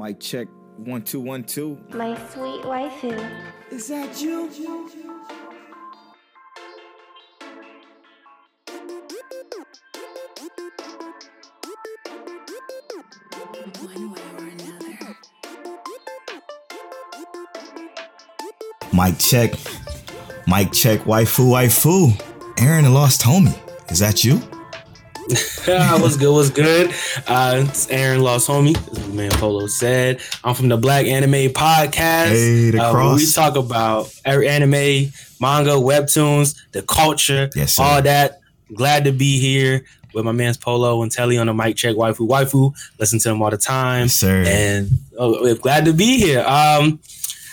Mic check one two one two. My sweet waifu. Is that you? One way or another. Mic check. Mic check. Waifu, waifu. Aaron the lost homie. Is that you? what's good? What's good? Uh, it's Aaron Lost Homie, man Polo said. I'm from the Black Anime Podcast. Hey, the uh, where we talk about every anime, manga, webtoons, the culture, Yes, sir. all that. Glad to be here with my man's Polo and Telly on the mic check. Waifu, waifu. Listen to them all the time. Yes, sir. And oh, we're glad to be here. Um,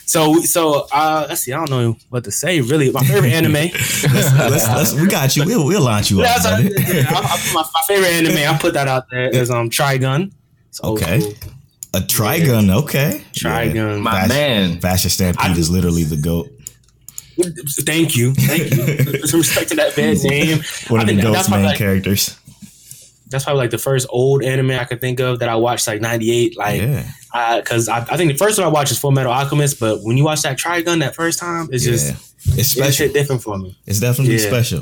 so so uh, let's see. I don't know what to say. Really, my favorite anime. let's, let's, let's, we got you. We'll, we'll launch you That's up. yeah, I- I- my, my favorite anime. I put that out there is um Trigun. It's Okay. school. A Trigun. Okay. Trigun. My Fashion- man. Vash the Stampede is literally the GOAT. Thank you, thank you. Put Some respect to that bad name. One I of the think GOAT's main like, characters. that's probably like the first old anime I could think of that I watched like '98. Like, Yeah. because I, I think the first one I watched is Full Metal Alchemist, but when you watch that Trigun that first time, it's Yeah. just It's it's special. hit different for me. It's definitely Yeah. special.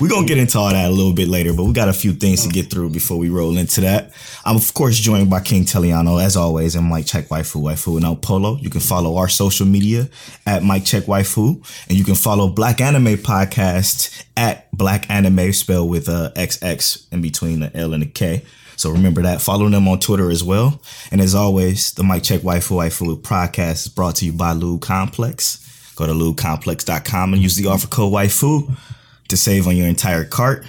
We're going to get into all that a little bit later, but we got a few things to get through before we roll into that. I'm, of course, joined by King Teliano, as always, and Mic Check Waifu Waifu and El Polo. You can follow our social media at Mic Check Waifu, and you can follow Black Anime Podcast at Black Anime, spelled with uh, XX in between the L and the K. So remember that. Follow them on Twitter as well. And as always, the Mic Check Waifu Waifu podcast is brought to you by Lou Complex. Go to lubecomplex.com and use the offer code waifu to save on your entire cart.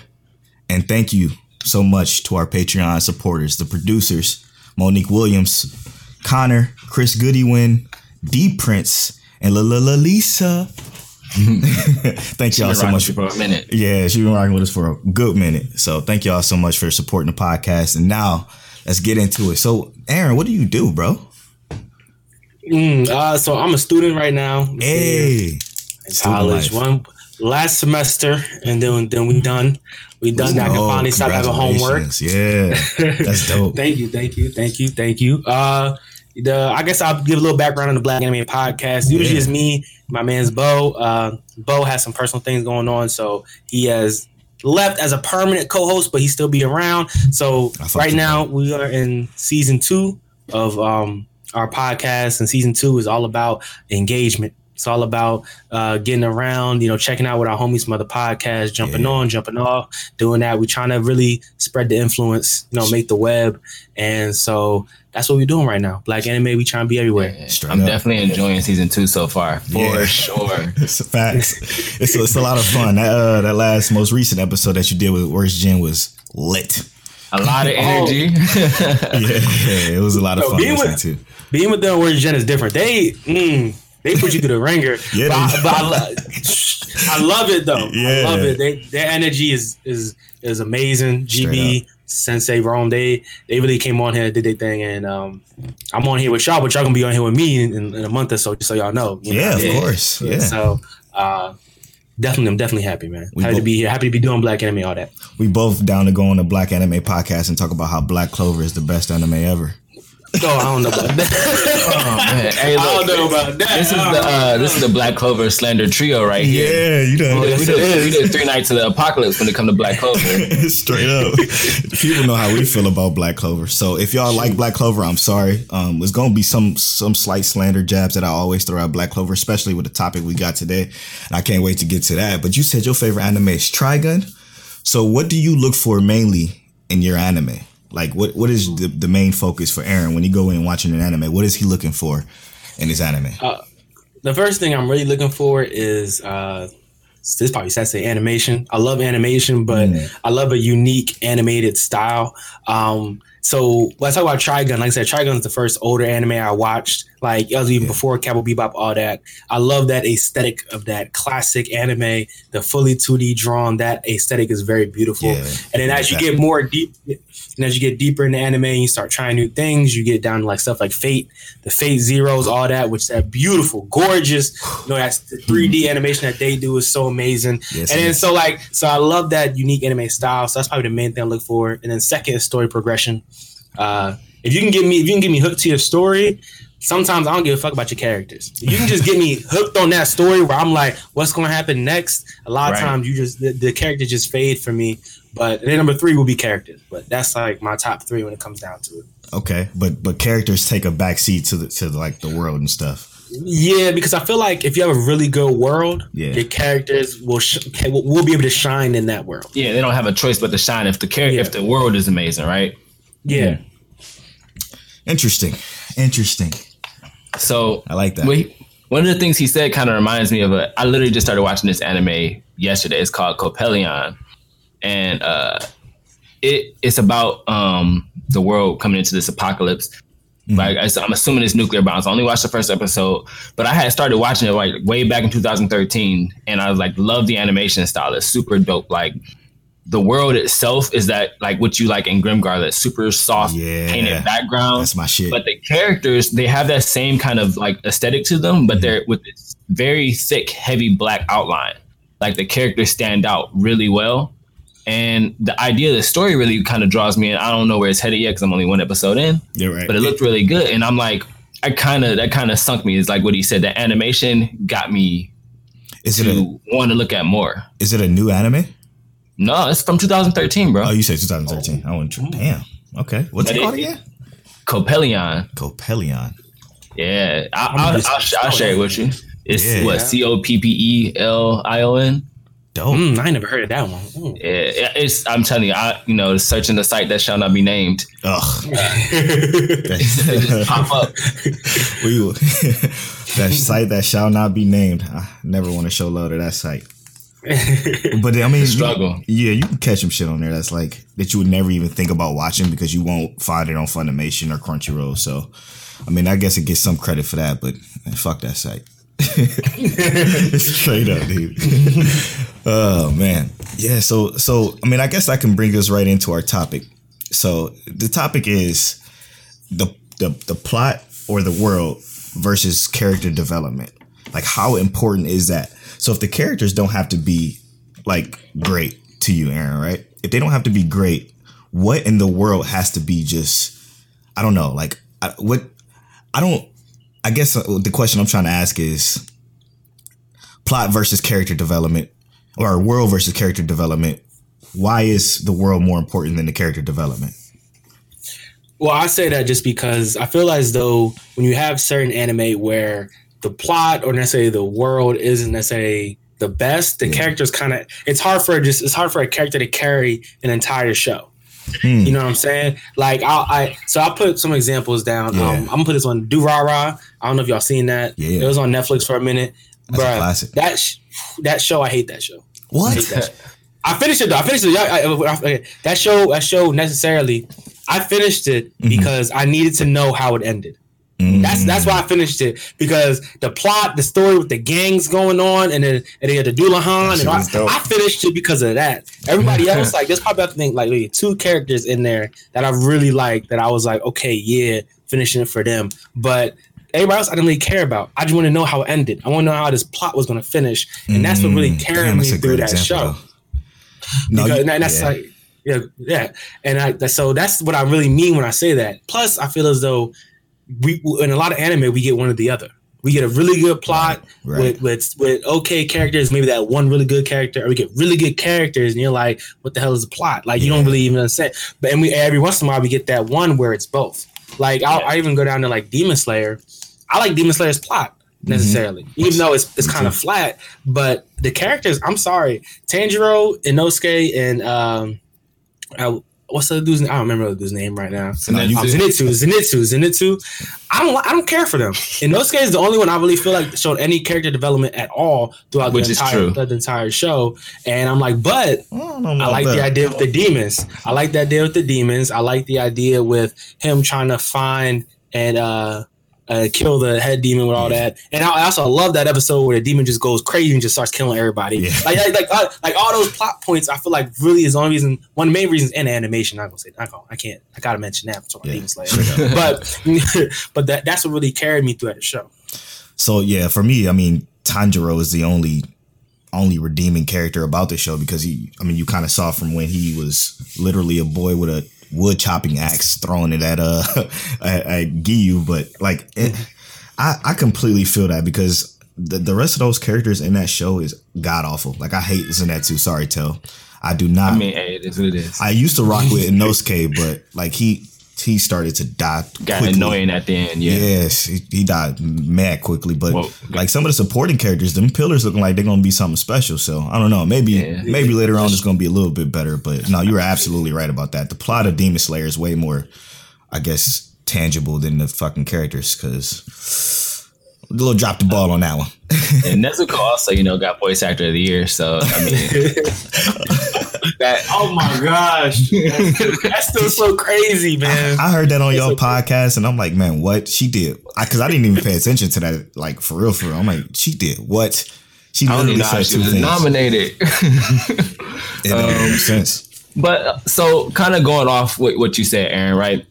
And thank you so much to our Patreon supporters, the producers, Monique Williams, Connor, Chris Goodywin, D Prince, and La La La Lisa. thank y'all so much for a minute. yeah, she's been rocking with us for a good minute. So thank y'all so much for supporting the podcast. And now let's get into it. So Aaron, what do you do, bro? Mm, uh, so I'm a student right now. Hey, in college. One last semester, and then then we done. We done. I can Oh, finally stop having homework. Yeah, that's dope. thank you, thank you, thank you, thank you. Uh, the I guess I'll give a little background on the Black Anime Podcast. Usually, Yeah. it's me, my man's Bo. Uh, Bo has some personal things going on, so he has left as a permanent co-host, but he still be around. So right now we are in season two of um our podcast, and season two is all about engagement. It's all about uh, getting around, you know, checking out with our homies from other podcasts, jumping Yeah. on, jumping off, doing that. We're trying to really spread the influence, you know, make the web. And so that's what we're doing right now. Black anime, we trying to be everywhere. Straight I'm up. definitely enjoying season two so far, for Yeah. sure. It's a facts. It's it's a lot of fun. That uh, that last most recent episode that you did with Worst Gen was lit. A lot of energy. Yeah, yeah, it was a lot of So fun being with- to. Being with them Worst Gen is different. They mm, they put you through the ringer. Yeah, but, I, but I, lo- I love it though. I Yeah. love it. They, their energy is is is amazing. GB, Sensei, Rome, they they really came on here, did their thing, and um, I'm on here with y'all, but y'all gonna be on here with me in, in, in a month or so, just so y'all know. you know? Yeah, of course. Yeah. So uh, definitely, I'm definitely happy, man. We happy to be here. Happy to be doing Black Anime, all that. We both down to go on the Black Anime podcast and talk about how Black Clover is the best anime ever. Oh, I don't know about that. Oh, man. Hey, I don't know about that. this is the uh, this is the Black Clover Slender trio right here. Yeah, you know. We, yes, we did, we did three nights of the apocalypse when it come to Black Clover. Straight up. People know how we feel about Black Clover. So if y'all like Black Clover, I'm sorry. Um, there's gonna be some some slight slander jabs that I always throw at Black Clover, especially with the topic we got today. And I can't wait to get to that. But you said your favorite anime is Trigun. So what do you look for mainly in your anime? Like what what is the, the main focus for Aaron when you go in watching an anime? What is he looking for in his anime? the first thing I'm really looking for is uh this is probably sad to say animation. I love animation, but I love a unique animated style. Um so when I talk about Trigun, like I said, Trigun is the first older anime I watched. Like it was even before Cowboy Bebop, all that. I love that aesthetic of that classic anime, the fully 2D drawn. That aesthetic is very beautiful. Yeah, and then as you get more deep, and as you get deeper into anime, and you start trying new things. You get down to like stuff like Fate, the Fate Zeros, all that, which that beautiful, gorgeous. You know, that's the 3D mm-hmm. animation that they do is so amazing. Yes, and then is. so like so I love that unique anime style. So that's probably the main thing I look for. And then second is story progression. Uh If you can get me, if you can get me hooked to your story, sometimes I don't give a fuck about your characters. If you can just get me hooked on that story where I'm like, what's going to happen next? A lot of Right. times you just the, the characters just fade for me. But then number three will be characters. But that's like my top three when it comes down to it. Okay, but but characters take a backseat to the to like the world and stuff. Yeah, because I feel like if you have a really good world, Yeah. your characters will sh- can- will will be able to shine in that world. Yeah, they don't have a choice but to shine if the character, Yeah. if the world is amazing, right? Yeah. Interesting, interesting. So I like that. Wait, one of the things he said kind of reminds me of a. I literally just started watching this anime yesterday. It's called Coppelion, and uh, it it's about um the world coming into this apocalypse. Like I, am assuming it's nuclear bombs. I only watched the first episode, but I had started watching it like way back in 2013, and I was like, love the animation style. It's super dope. Like the world itself is that like what you like in Grimgar, that super soft Yeah. painted background That's my shit. but the characters they have that same kind of like aesthetic to them but mm-hmm. they're with this very thick heavy black outline like the characters stand out really well and the idea of the story really kind of draws me in i don't know where it's headed yet because i'm only one episode in You're right. but it looked really good and i'm like i kind of that kind of sunk me is like what he said the animation got me is it to want to look at more is it a new anime? No it's from 2013 bro Oh, you said 2013. I went. Damn. Okay. What's But it it- called again? coppelion Coppelion. yeah I, I'm I'll, I'll, I'll share it with you it's Yeah. what c-o-p-p-e-l-i-o-n Dope. Mm, I never heard of that one. Mm. Yeah, it's. I'm telling you, I you know, searching the site that shall not be named. Ugh. They just pop up. We will- that site that shall not be named. I never want to show love to that site. But I mean, you- Struggle. yeah, you can catch some shit on there that's like that you would never even think about watching because you won't find it on Funimation or Crunchyroll. So, I mean, I guess it gets some credit for that, but man, fuck that site. Straight up, dude. oh man, yeah. So, so I mean, I guess I can bring us right into our topic. So the topic is the the the plot or the world versus character development. Like how important is that? So if the characters don't have to be like great to you, Aaron, right? If they don't have to be great, what in the world has to be just I don't know, like I, what I don't I guess uh, the question I'm trying to ask is plot versus character development or world versus character development. Why is the world more important than the character development? Well, I say that just because I feel as though when you have certain anime where the plot or necessarily the world isn't necessarily the best, the Yeah. characters kind of it's hard for just it's hard for a character to carry an entire show. Hmm. You know what I'm saying? Like I, I so I put some examples down. Yeah. Um, I'm gonna put this one. Durarara. I don't know if y'all seen that. Yeah. It was on Netflix for a minute. That's a Bruh, classic. That sh- that show, I hate that show. What? hate that show. I finished it though. I finished it. I, I- okay. That show, that show necessarily. I finished it Mm-hmm. because I needed to know how it ended. That's that's why I finished it because the plot, the story with the gangs going on, and then and they had the Dullahan, shit and was I, finished it because of that. Everybody else, like, there's probably I think like maybe two characters in there that I really like. That I was like, okay, yeah, finishing it for them. But everybody else, I didn't really care about. I just want to know how it ended. I want to know how this plot was going to finish, and that's what really Mm, carried damn, me through that show example, though. No, because, you- and that's yeah. like yeah yeah and i so that's what i really mean when i say that plus i feel as though we in a lot of anime we get one or the other. We get a really good plot Right, right. with with with okay characters maybe that one really good character or we get really good characters and you're like what the hell is the plot? Like you don't really even understand. But and we every once in a while we get that one where it's both. Like I'll, I even go down to like demon slayer. I like demon slayer's plot necessarily even though it's it's kind of flat. But the characters i'm sorry tanjiro inosuke and um uh, what's the dude's name? I don't remember the dude's name right now. No, you Um. Zenitsu, Zenitsu, Zenitsu. I don't, I don't care for them. Inosuke is the only one I really feel like showed any character development at all throughout Which the entire, the entire show. And I'm like, but I I like the idea with the demons. I like the idea with the demons. I like the idea with him trying to find and uh, uh kill the head demon with all that. And I also love that episode where the demon just goes crazy and just starts killing everybody. Yeah. Like like like, uh, like all those plot points. I feel like really is the only reason. One of the main reasons in animation. I'm gonna say not gonna, I can't. I gotta mention that Yeah, Demon Slayer. but but that that's what really carried me throughout the show. So yeah, for me, I mean, Tanjiro is the only only redeeming character about the show because he, I mean, you kind of saw from when he was literally a boy with a wood chopping axe, throwing it at uh at, at Giyu. But like, it, I I completely feel that because the the rest of those characters in that show is god awful. Like I hate Zenitsu. Sorry, Tell. I do not. I mean, hey, it is what it is. I used to rock with Inosuke, but like he he started to die Got quickly. annoying at the end. Yeah. Yes, he, he died mad quickly. But like some of the supporting characters, them pillars looking like they're gonna be something special. So I don't know. Maybe Yeah. maybe later on it's gonna be a little bit better. But no, you were absolutely right about that. The plot of Demon Slayer is way more, I guess, tangible than the fucking characters because a little dropped the ball on that one. And Nezuko also, you know, got voice actor of the year. So I mean, that Oh my gosh, that's, that's still so crazy, man. I heard that on y'all podcast, and I'm like, man, what she did? Because I, didn't even pay attention to that, like for real, for real. I'm like, she did what? She literally know said she two was things. nominated. It didn't make any sense. But uh, so kind of going off with what you said, Aaron, right?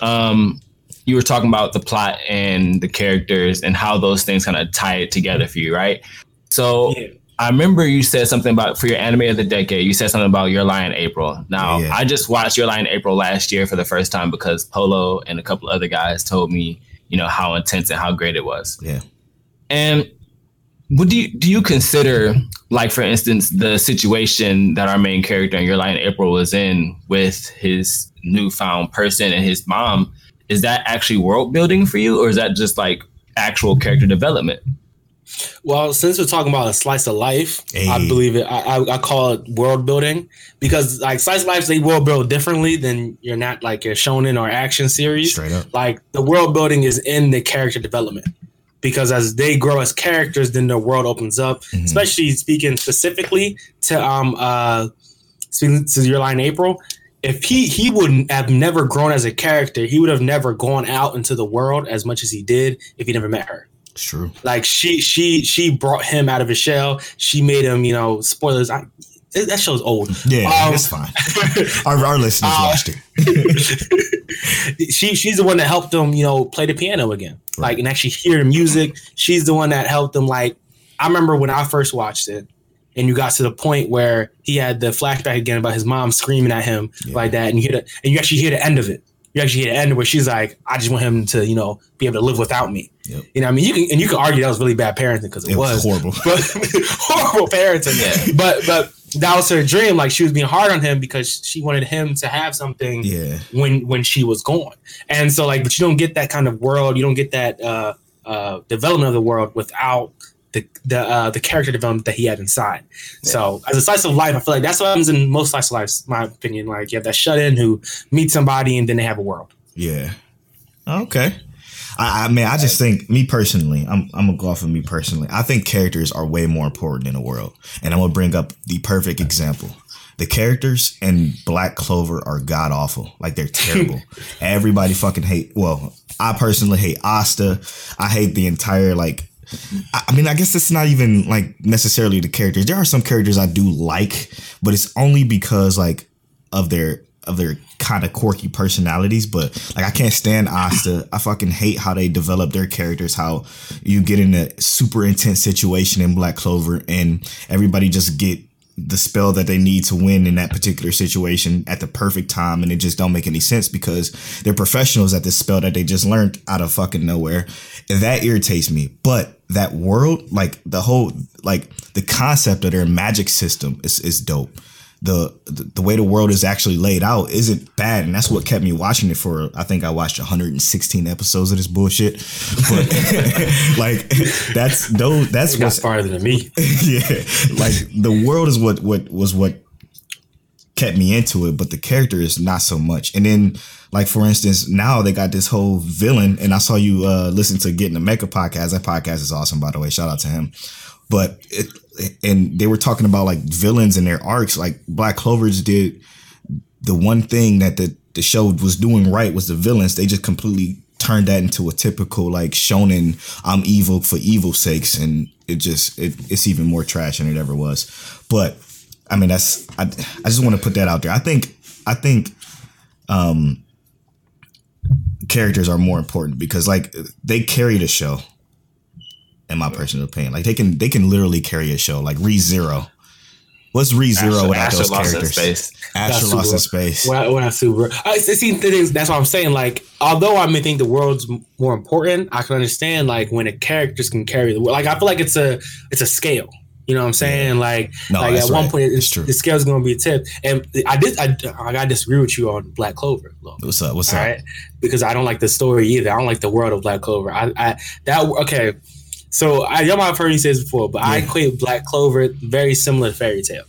Um, you were talking about the plot and the characters and how those things kind of tie it together for you, right? So Yeah. I remember you said something about for your anime of the decade. You said something about Your Lie in April. Now Yeah. I just watched Your Lie in April last year for the first time because Polo and a couple other guys told me, you know, how intense and how great it was. Yeah. And would you do you consider, like for instance, the situation that our main character in Your Lie in April was in with his newfound person and his mom? Is that actually world building for you, or is that just like actual character development? Well, since we're talking about a slice of life, I believe it. I, I, I call it world building because like slice of life, they world build differently than you're not like your shonen or action series. Straight up. Like the world building is in the character development because as they grow as characters, then the world opens up. Mhm. Especially speaking specifically to um uh speaking to Your Lie in April. If he he would have never grown as a character, he would have never gone out into the world as much as he did if he never met her It's true. like she she she brought him out of his shell. She made him you know spoilers. I, it- that show's old. Yeah, Um, it's fine. Our, our listeners uh, watched it. she she's the one that helped him you know play the piano again. Like and actually hear the music. She's the one that helped him. Like i remember when i first watched it and you got to the point where he had the flashback again about his mom screaming at him Yeah. like that and you hear the, and you actually hear the end of it. You actually hear the end where she's like i just want him to you know be able to live without me Yep. you know i mean you can and you can argue that was really bad parenting because it, It was horrible. but horrible parenting. Yeah. But but that was her dream. Like she was being hard on him because she wanted him to have something Yeah. when when she was gone. And so like, but you don't get that kind of world. You don't get that uh, uh, development of the world without the the uh, the character development that he had inside. So as a slice of life, I feel like that's what happens in most slice of lives. My opinion. Like you have that shut in who meets somebody and then they have a world. Yeah. Okay. I, I mean, I just think me personally, I'm I'm gonna go off of me personally. I think characters are way more important in the world, and I'm gonna bring up the perfect example. The characters in Black Clover are god awful. Like they're terrible. Everybody fucking hate. Well, I personally hate Asta. I hate the entire like. I I mean, I guess it's not even like necessarily the characters. There are some characters I do like, but it's only because like of their of their kind of quirky personalities. But like, I can't stand Asta. I fucking hate how they develop their characters. How you get in a super intense situation in Black Clover, and everybody just get the spell that they need to win in that particular situation at the perfect time and it just don't make any sense because they're professionals at this spell that they just learned out of fucking nowhere and that irritates me but that world like the whole like the concept of their magic system is, is dope the, the way the world is actually laid out isn't bad and that's what kept me watching it for i think i watched 116 episodes of this bullshit but like that's those that's what's farther than me. yeah, like the world is what what was what kept me into it, but the character is not so much. And then, like for instance, now they got this whole villain, and I saw you uh listen to Getting the Mecha podcast. That podcast is awesome, by the way. Shout out to him. But it, and they were talking about like villains and their arcs. Like Black Clovers did the one thing that the the show was doing right was the villains. They just completely turned that into a typical like shonen I'm evil for evil sakes and it just it, it's even more trash than it ever was. But I mean that's I, I just want to put that out there. I think I think um characters are more important because like they carry the show in my personal opinion. Like they can they can literally carry a show like Re Zero. What's Re Zero without Astro those lost characters? space. Astro That's lost in space. When I, when I super, I see the things. That's what I'm saying. Like, although I may think the world's more important, I can understand like when a characters can carry the world. Like, I feel like it's a it's a scale. You know what I'm saying? Like, No, like that's at one right. point, It's it's, true. the scale's going to be tipped. And I did, I, I got to disagree with you on Black Clover. Look. What's up? What's All up? right, because I don't like the story either. I don't like the world of Black Clover. I, I that okay. So I y'all might have heard me say this before, but I equate Black Clover very similar to Fairy Tail.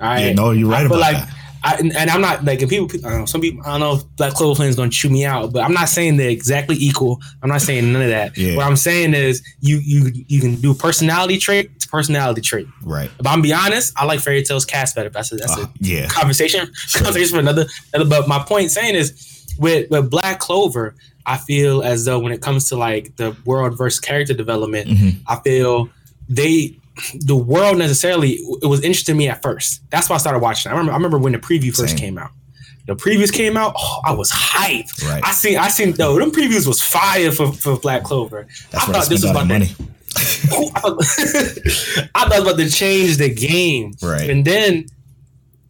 All right, Yeah, no, you're right about like that. I, and, and I'm not like and people. I don't know some people. I don't know if Black Clover is going to chew me out, but I'm not saying they're exactly equal. I'm not saying none of that. Yeah. What I'm saying is you you you can do personality trait to personality trait. Right. If I'm be honest, I like Fairy Tail's cast better. That's a, that's a Uh, yeah. conversation conversation for another, another but my point saying is with with black clover i feel as though when it comes to like the world versus character development Mhm. i feel they the world necessarily it was interesting to me at first that's why i started watching i remember i remember when the preview first Same. came out the previews came out oh, i was hyped Right. i seen i seen though them previews was fire for, for black clover That's i where I thought this was about money. to, I thought, I thought about to change the game Right. and then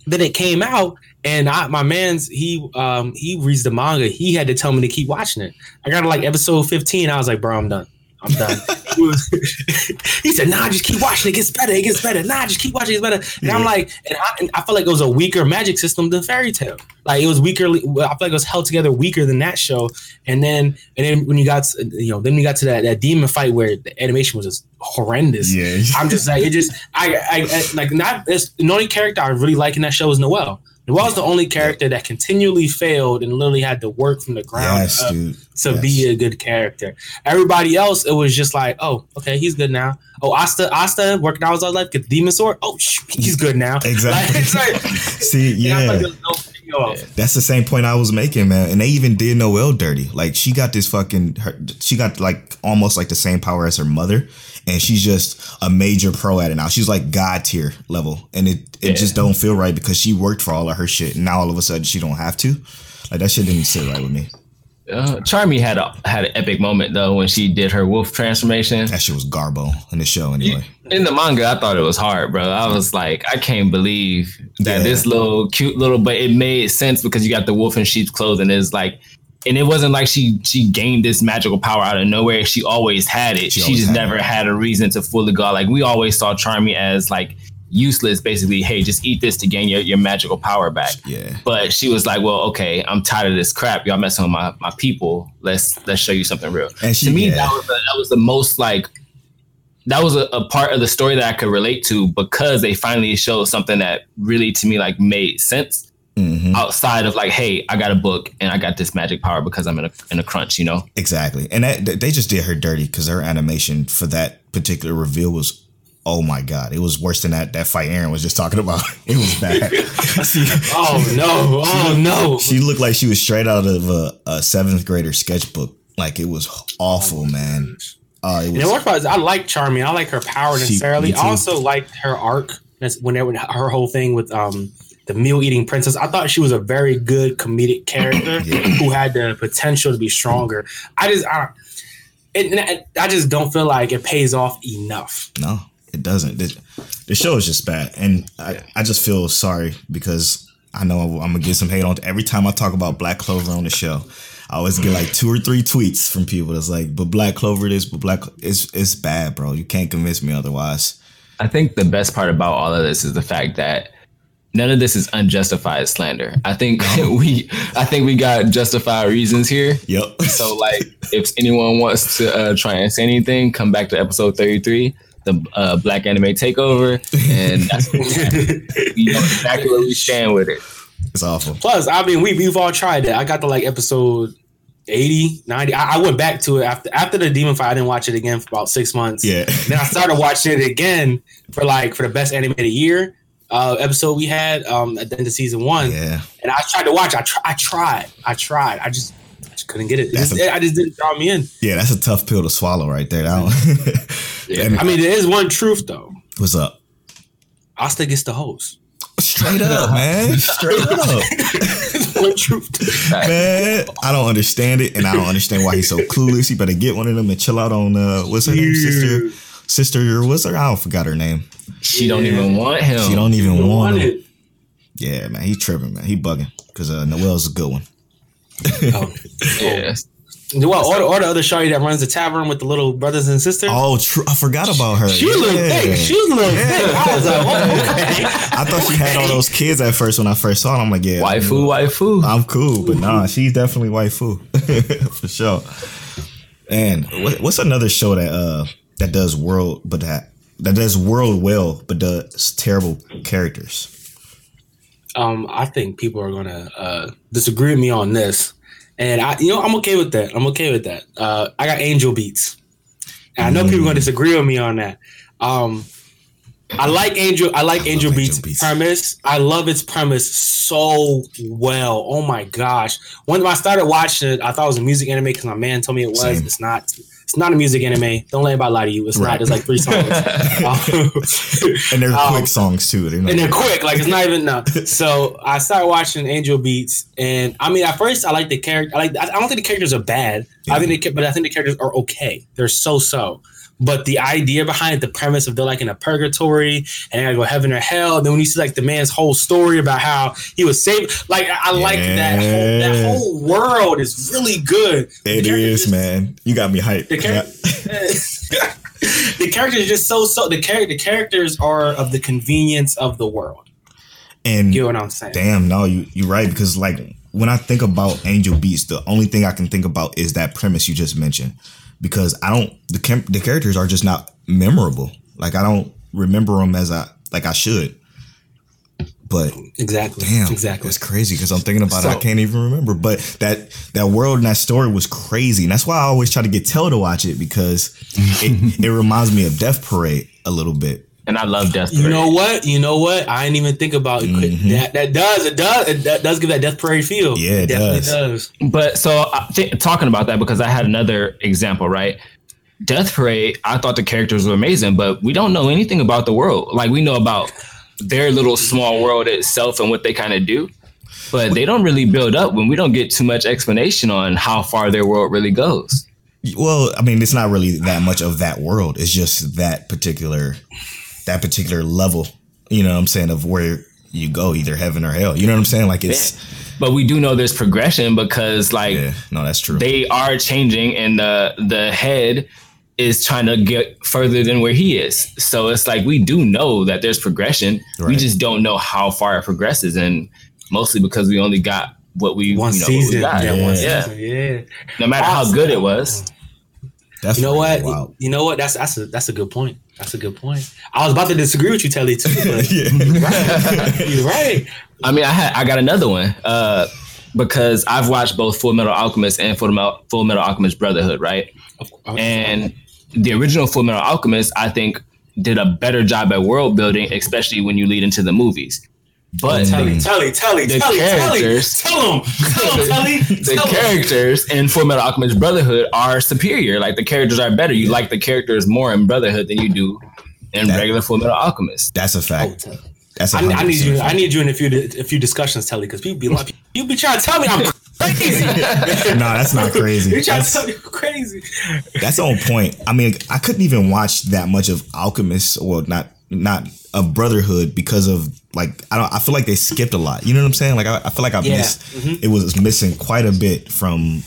then it came out and I, my man's he um he reads the manga. He had to tell me to keep watching it. I got to like episode 15 i was like bro i'm done. I'm done. He, was, he said nah just keep watching. It gets better. It gets better. Nah just keep watching. It gets better. And i'm like and I, and I feel like it was a weaker magic system than fairy tail. Like it was weaker i feel like it was held together weaker than that show. And then and then when you got to, you know then we got to that, that demon fight where the animation was just horrendous. Yeah. I'm just like it just I, I, I like not it's, the only character I really like in that show is Noelle. Noelle's the only character that continually failed and literally had to work from the ground yes, up dude. to yes. be a good character. Everybody else, it was just like, oh, okay, he's good now. Oh, Asta, Asta working out his life, get the demon sword. Oh, sh- he's good now. Exactly. Like, like, See, I yeah. thought there was no payoff. That's the same point I was making, man. And they even did Noelle dirty. Like she got this fucking, her, she got like almost like the same power as her mother, and she's just a major pro at it now. She's like god tier level, and it it Yeah. just don't feel right because she worked for all of her shit, and now all of a sudden she don't have to. Like that shit didn't sit right with me. Uh, Charmy had a had an epic moment though when she did her wolf transformation. That shit was garbo in the show anyway. In the manga, I thought it was hard, bro. I was like, I can't believe that Yeah. this little cute little, but it made sense because you got the wolf in sheep's clothing. It's like, and it wasn't like she she gained this magical power out of nowhere. She always had it. She She, just had never it. had a reason to fully go. Like we always saw Charmy as like useless. Basically, hey, just eat this to gain your, your magical power back. Yeah. But she was like, "Well, okay, I'm tired of this crap. Y'all messing with my, my people. Let's let's show you something real." And she- to me, yeah. that was the, that was the most like that was a, a part of the story that I could relate to because they finally showed something that really to me like made sense hmm outside of like, "Hey, I got a book and I got this magic power because I'm in a in a crunch," you know. Exactly. And that, they just did her dirty because her animation for that particular reveal was, oh my God, it was worse than that that fight Aaron was just talking about. It was bad. See, Oh no! Oh no! she looked like she was straight out of a, a seventh grader sketchbook. Like it was awful, man. Uh, it And was, worst part is I like Charmy. I like her power She- necessarily. too. I also liked her arc. When her whole thing with um the meal eating princess. I thought she was a very good comedic character Yeah. who had the potential to be stronger. I just I, it- I just don't feel like it pays off enough. no, it doesn't. The, the show is just bad. And I, I just feel sorry because I know I'm going to get some hate on every time I talk about Black Clover on the show. I always get like two or three tweets from people that's like, but Black Clover this, but Black, it's, it's bad, bro. You can't convince me otherwise. I think the best part about all of this is the fact that none of this is unjustified slander. I think we I think we got justified reasons here. Yep. So like if anyone wants to uh, try and say anything, come back to episode 33, the uh, Black Anime Takeover, and that's we know exactly where we stand with it. it's awful. Plus, I mean, we we've all tried that. I got to like episode 80, 90. I, I went back to it after after the Demon Fight. I didn't watch it again for about six months. Yeah. then I started watching it again for like for the best animated year uh, episode we had um, at the end of season one. Yeah. And I tried to watch. I, tr- I tried. I tried. I just couldn't get it. It That's just- a- I just didn't draw me in. Yeah. That's a tough pill to swallow right there. That one. And I mean, there is one truth though. what's up? Asta gets the hose. Straight up, man. Straight up. one truth. Man, I don't understand it, and I don't understand why he's so clueless. He better get one of them and chill out on uh, what's her name, sister, sister, what's her? I don't forgot her name. She don't even want him. She don't even You want want him. it. Yeah, man, he tripping, man. He bugging because uh, Noelle's a good one. Oh. Yeah. Well, or, or the other shawty that runs the tavern with the little brothers and sisters. Oh, true. I forgot about her. She was a little Yeah. thick. She was a little thick. I was like, oh, okay. I thought she had all those kids at first when I first saw her. I'm like, yeah, Waifu, waifu. I'm cool, but nah, she's definitely waifu for sure. And what, what's another show that uh that does world but that that does world well but does terrible characters? Um, I think people are gonna uh, disagree with me on this, and I, you know, I'm okay with that. I'm okay with that. Uh, I got Angel Beats, and I know people are gonna disagree with me on that. Um, I like Angel. I like Angel Angel Beats, Beats. premise. I love its premise so well. Oh my gosh! When I started watching it, I thought it was a music anime because my man told me it was. Same. It's not. It's not a music anime. Don't let anybody lie to you. It's Right. not. It's like three songs. Um, And they're Um, quick songs too. They're and they're quick. Like it's not even no. So I started watching Angel Beats, and I mean, at first I like the character. I like. I don't think the characters are bad. I think, they, but I think the characters are okay. They're so so. But the idea behind it, the premise of they're like in a purgatory and they gotta go heaven or hell. And then when you see like the man's whole story about how he was saved, like I, I like that whole that whole world is really good. It is, just- man. You got me hyped. the, char- the characters are just so so. The character the characters are of the convenience of the world. And You know what I'm saying? Damn, no, you you're right because like when I think about Angel Beats, the only thing I can think about is that premise you just mentioned because I don't the the characters are just not memorable. Like I don't remember them as I like I should. But Exactly. damn, Exactly. it's crazy because I'm thinking about it. I can't even remember. But that that world and that story was crazy, and that's why I always try to get Tell to watch it because it, it reminds me of Death Parade a little bit. And I love Death Parade. You know what? You know what? I didn't even think about it. Mm-hmm. that. That does it does it that does give that Death Parade feel. Yeah, it definitely does. does. But so I think talking about that because I had another example, right? Death Parade, I thought the characters were amazing, but we don't know anything about the world. Like we know about their little small world itself and what they kind of do, but they don't really build up when we don't get too much explanation on how far their world really goes. Well, I mean, it's not really that much of that world. It's just that particular that particular level. You know what I'm saying of where you go, either heaven or hell. You know what I'm saying? Like it's But we do know there's progression because like yeah, no, that's true. they are changing and the the head is trying to get further than where he is. So it's like we do know that there's progression. We just don't know how far it progresses and mostly because we only got what we One you know, what we season. got. Yeah, one Yeah. season. Yeah. No matter how good it was. That's You know what? Wow. You know what? That's that's a that's a good point. That's a good point. I was about to disagree with you, Telly, too, but yeah. right. you're right. I mean I had I got another one. Uh because I've watched both Full Metal Alchemist and Full Metal, Full Metal Alchemist Brotherhood, right? And the original Full Metal Alchemist, I think, did a better job at world building, especially when you lead into the movies. But Telly, Telly, Telly, The Telly, Telly, characters- tell him, tell him, Telly, the tell him. characters in Full Metal Alchemist Brotherhood are superior. Like the characters are better. You like the characters more in Brotherhood than you do in That- regular Full Metal Alchemist. That's a Oh, fact. Telly. That's a I, I need 100% you. I need you in a few a few discussions, Telly, because people be like, you be trying to tell me I'm crazy. No, that's not crazy. You're trying to That's, tell me I'm crazy. that's on point. I mean, I couldn't even watch that much of Alchemist, or not not a Brotherhood because of like I don't. I feel like they skipped a lot. You know what I'm saying? Like I, I feel like I Yeah. missed. Mhm. It was missing quite a bit from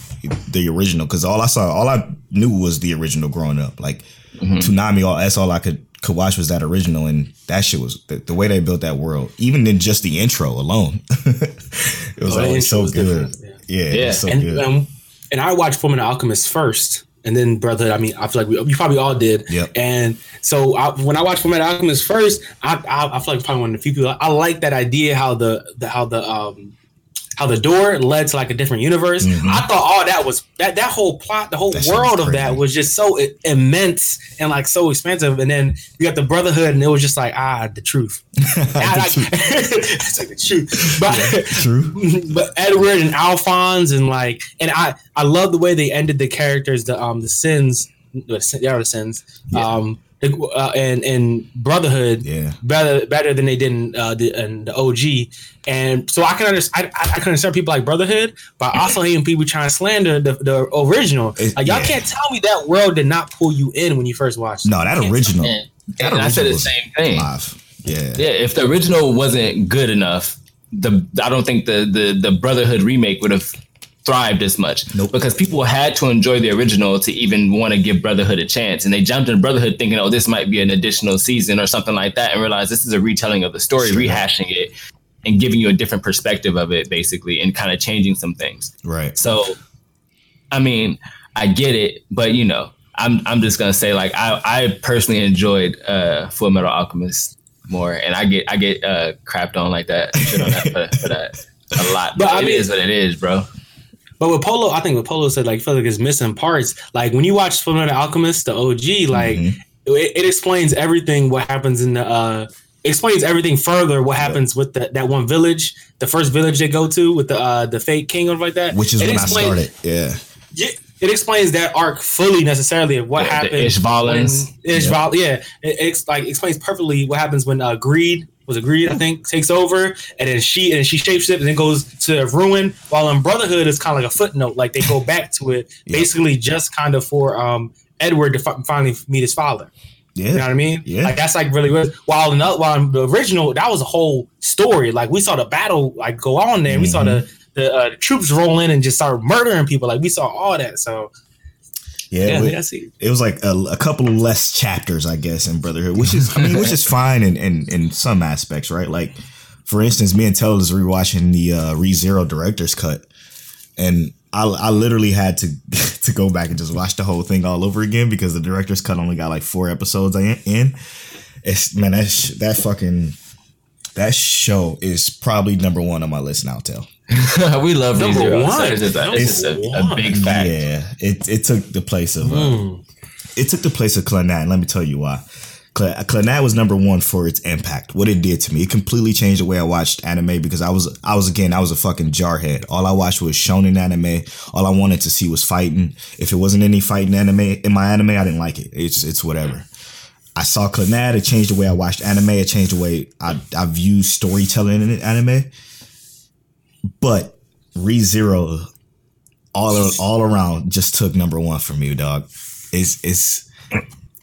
the original because all I saw, all I knew was the original growing up. Like Toonami, all that's all I could could watch was that original, and that shit was the, the way they built that world. Even in just the intro alone, it was Oh, the always so was good. different, Yeah, it Yeah, was so and good. um, and I watched Fullmetal Alchemist first, and then Brotherhood. I mean, I feel like we, you probably all did. Yep. And so I, when I watched Fullmetal Alchemist first, I, I I feel like probably one of the few people. I like that idea how the, the how the um how the door led to like a different universe. Mhm. I thought all that was that that whole plot, the whole That world of that was just so immense and like so expansive. And then you got the Brotherhood, and it was just like ah, the truth. Ah, like- it's like the truth, but True. but Edward and Alphonse and like and I I love the way they ended the characters the um the sins the sin- they are the sins Yeah. um uh, and and Brotherhood Yeah. better better than they did in, uh, the, in the OG. And so I can understand. I, I can understand people like Brotherhood, but also hearing people trying to slander the, the original. It- like y'all yeah. can't tell me that world did not pull you in when you first watched. No, that original. That and I said the same thing. Live. Yeah. Yeah, if the original wasn't good enough, the I don't think the the the Brotherhood remake would have thrived as much. Nope. Because people had to enjoy the original to even want to give Brotherhood a chance, and they jumped in Brotherhood thinking, "Oh, this might be an additional season or something like that," and realized this is a retelling of the story, Sure. rehashing it and giving you a different perspective of it, basically, and kind of changing some things. Right. So, I mean, I get it, but you know, I'm I'm just gonna say like I I personally enjoyed uh Full Metal Alchemist more, and I get I get uh crapped on like that shit on that for, for that a lot. But But I it mean- is what it is, bro. But with Polo, I think what Polo said, like, feel like it's missing parts. Like when you watch Fullmetal Alchemist, the OG, like Mhm. it, it explains everything what happens in the uh explains everything further what happens with the, that one village, the first village they go to with the uh the fake king or like that. Which is It when I started. Yeah. Yeah, it explains that arc fully necessarily of what The- the happened. Ishvalans. when- Ishval, yeah, it, it's like explains perfectly what happens when uh, greed was agreed, I think takes over, and then she and she shapeshifts and then goes to ruin. While in Brotherhood is kind of like a footnote, like they go back to it Yeah. basically just kind of for um Edward to fi- finally meet his father. Yeah. You know what I mean? Yeah. Like that's like really good. While in the, while in the original, that was a whole story. Like we saw the battle like go on there. and We saw the the, uh, the troops roll in and just start murdering people. Like we saw all that. So Yeah. yeah, it. it was like a, a couple of less chapters, I guess, in Brotherhood, which is, I mean, which is fine in, in, in some aspects, right? Like, for instance, me and Taylor is rewatching the uh, ReZero director's cut, and I, I literally had to to go back and just watch the whole thing all over again because the director's cut only got like four episodes in. It's man, that sh- that fucking that show is probably number one on my list now, Tell. we love Number ReZero, so one. it's just a, it's just a, a big fact. Yeah, it it took the place of uh, Mm. it took the place of Clannad. and Let me tell you why. Cl- Clannad was number one for its impact. What it did to me, it completely changed the way I watched anime because I was, I was again, I was a fucking jarhead. All I watched was shonen anime. All I wanted to see was fighting. If it wasn't any fighting anime in my anime, I didn't like it. It's, it's whatever. I saw Clannad. It changed the way I watched anime. It changed the way I, I view storytelling in anime. But ReZero, all all around, just took number one for me, dog. It's it's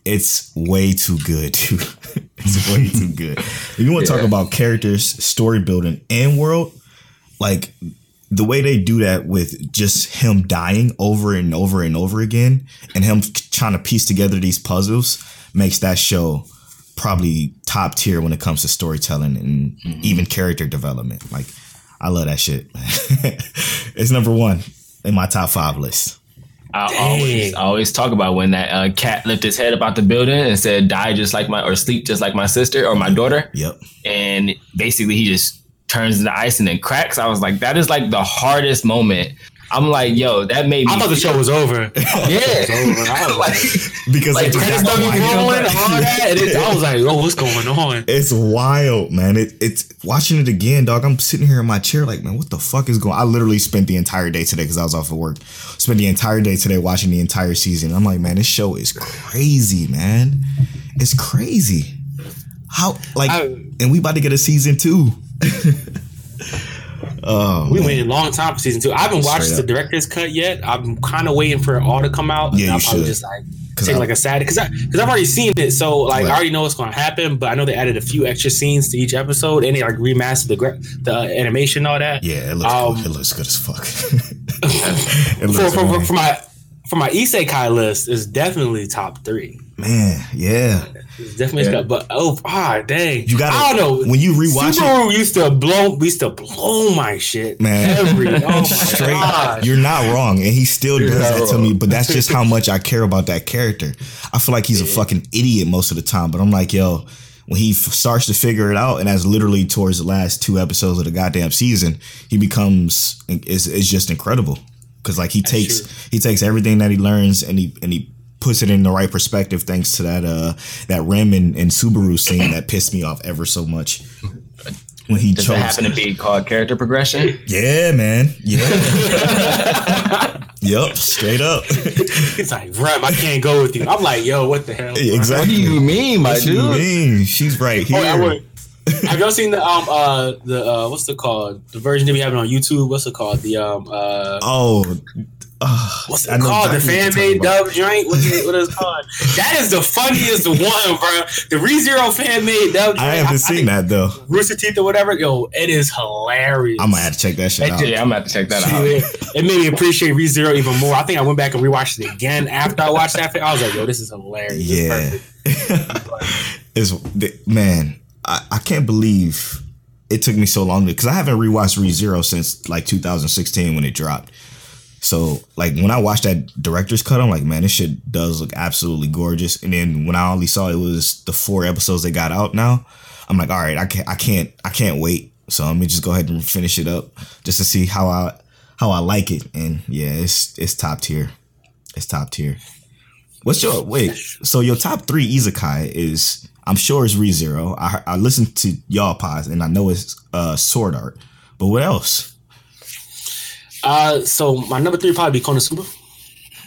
it's way too good, it's way too good. If you want to talk about characters, story building, and world, like the way they do that with just him dying over and over and over again, and him trying to piece together these puzzles, makes that show probably top tier when it comes to storytelling and mm-hmm. even character development. Like, I love that shit. it's number one in my top five list. I always, Dang. I always talk about when that uh, cat lifted his head about the building and said, "Die just like my or sleep just like my sister or my daughter," Yep. and basically he just turns into ice and then cracks. I was like, that is like the hardest moment. I'm like, yo, that made me. I thought the show was over. yeah. I was like, Because Like, they just credits don't the be rolling, all that. It, I was like, oh, what's going on? It's wild, man. It, it's watching it again, dog. I'm sitting here in my chair, like, man, what the fuck is going? On? I literally spent the entire day today because I was off of work. Spent the entire day today watching the entire season. I'm like, man, this show is crazy, man. It's crazy. How like, I- and we about to get a season two. oh, We man. waited a long time for season two. I haven't watched Straight the up. director's cut yet. I'm kind of waiting for it all to come out. Yeah, I'll you probably should. just like take I- like a sad because I because I've already seen it. So like Right. I already know what's going to happen. But I know they added a few extra scenes to each episode and they like remastered the gra- the animation and all that. Yeah, it looks Um, cool. it looks good as fuck. it For, looks for, for, for my for my isekai list is definitely top three. man, yeah. It's definitely Yeah. but oh ah dang You gotta- I don't know when you rewatch it- Subaru used to blow we used to blow my shit Man. every oh my straight. god You're not wrong, and he still does not that to me. But that's just how much I care about that character. I feel like he's a fucking idiot most of the time, but I'm like, yo, when he f- starts to figure it out, and that's literally towards the last two episodes of the goddamn season, he becomes it's, it's just incredible because like he takes true. he takes everything that he learns and he and he puts it in the right perspective thanks to that uh that Rem and, and Subaru scene that pissed me off ever so much. when he Does chose. it happen to be called character progression? Yeah, man. Yeah. yep. Straight up. It's like, Rem, I can't go with you. I'm like, yo, what the hell? What do exactly. you mean, my What you dude? mean? She's right here. Oh, I would- Have y'all seen the um uh the uh what's it called the version that we have on YouTube? What's it called the um uh Oh, uh, what's I it know called the fan made dub joint? What is, what is it called? That is the funniest one, bro. The ReZero fan made dub. I haven't seen think that though. Rooster Teeth or whatever. Yo, it is hilarious. I'm gonna have to check that shit That out. Yeah, I'm gonna have to check that out. it, it made me appreciate ReZero even more. I think I went back and rewatched it again after I watched that. I was like, yo, this is hilarious. This is Yeah. perfect. it's the- man, I, I can't believe it took me so long because I haven't rewatched ReZero since like 2016 when it dropped. So like when I watched that director's cut, I'm like, man, this shit does look absolutely gorgeous. And then when I only saw it was the four episodes they got out now, I'm like, all right, I can't, I can't, I can't wait. So let me just go ahead and finish it up just to see how I how I like it. And yeah, it's it's top tier. It's top tier. What's your wait? So your top three isekai is I'm sure it's ReZero. I I listened to y'all pods and I know it's uh Sword Art. But what else? Uh, so my number three probably be Konosuba.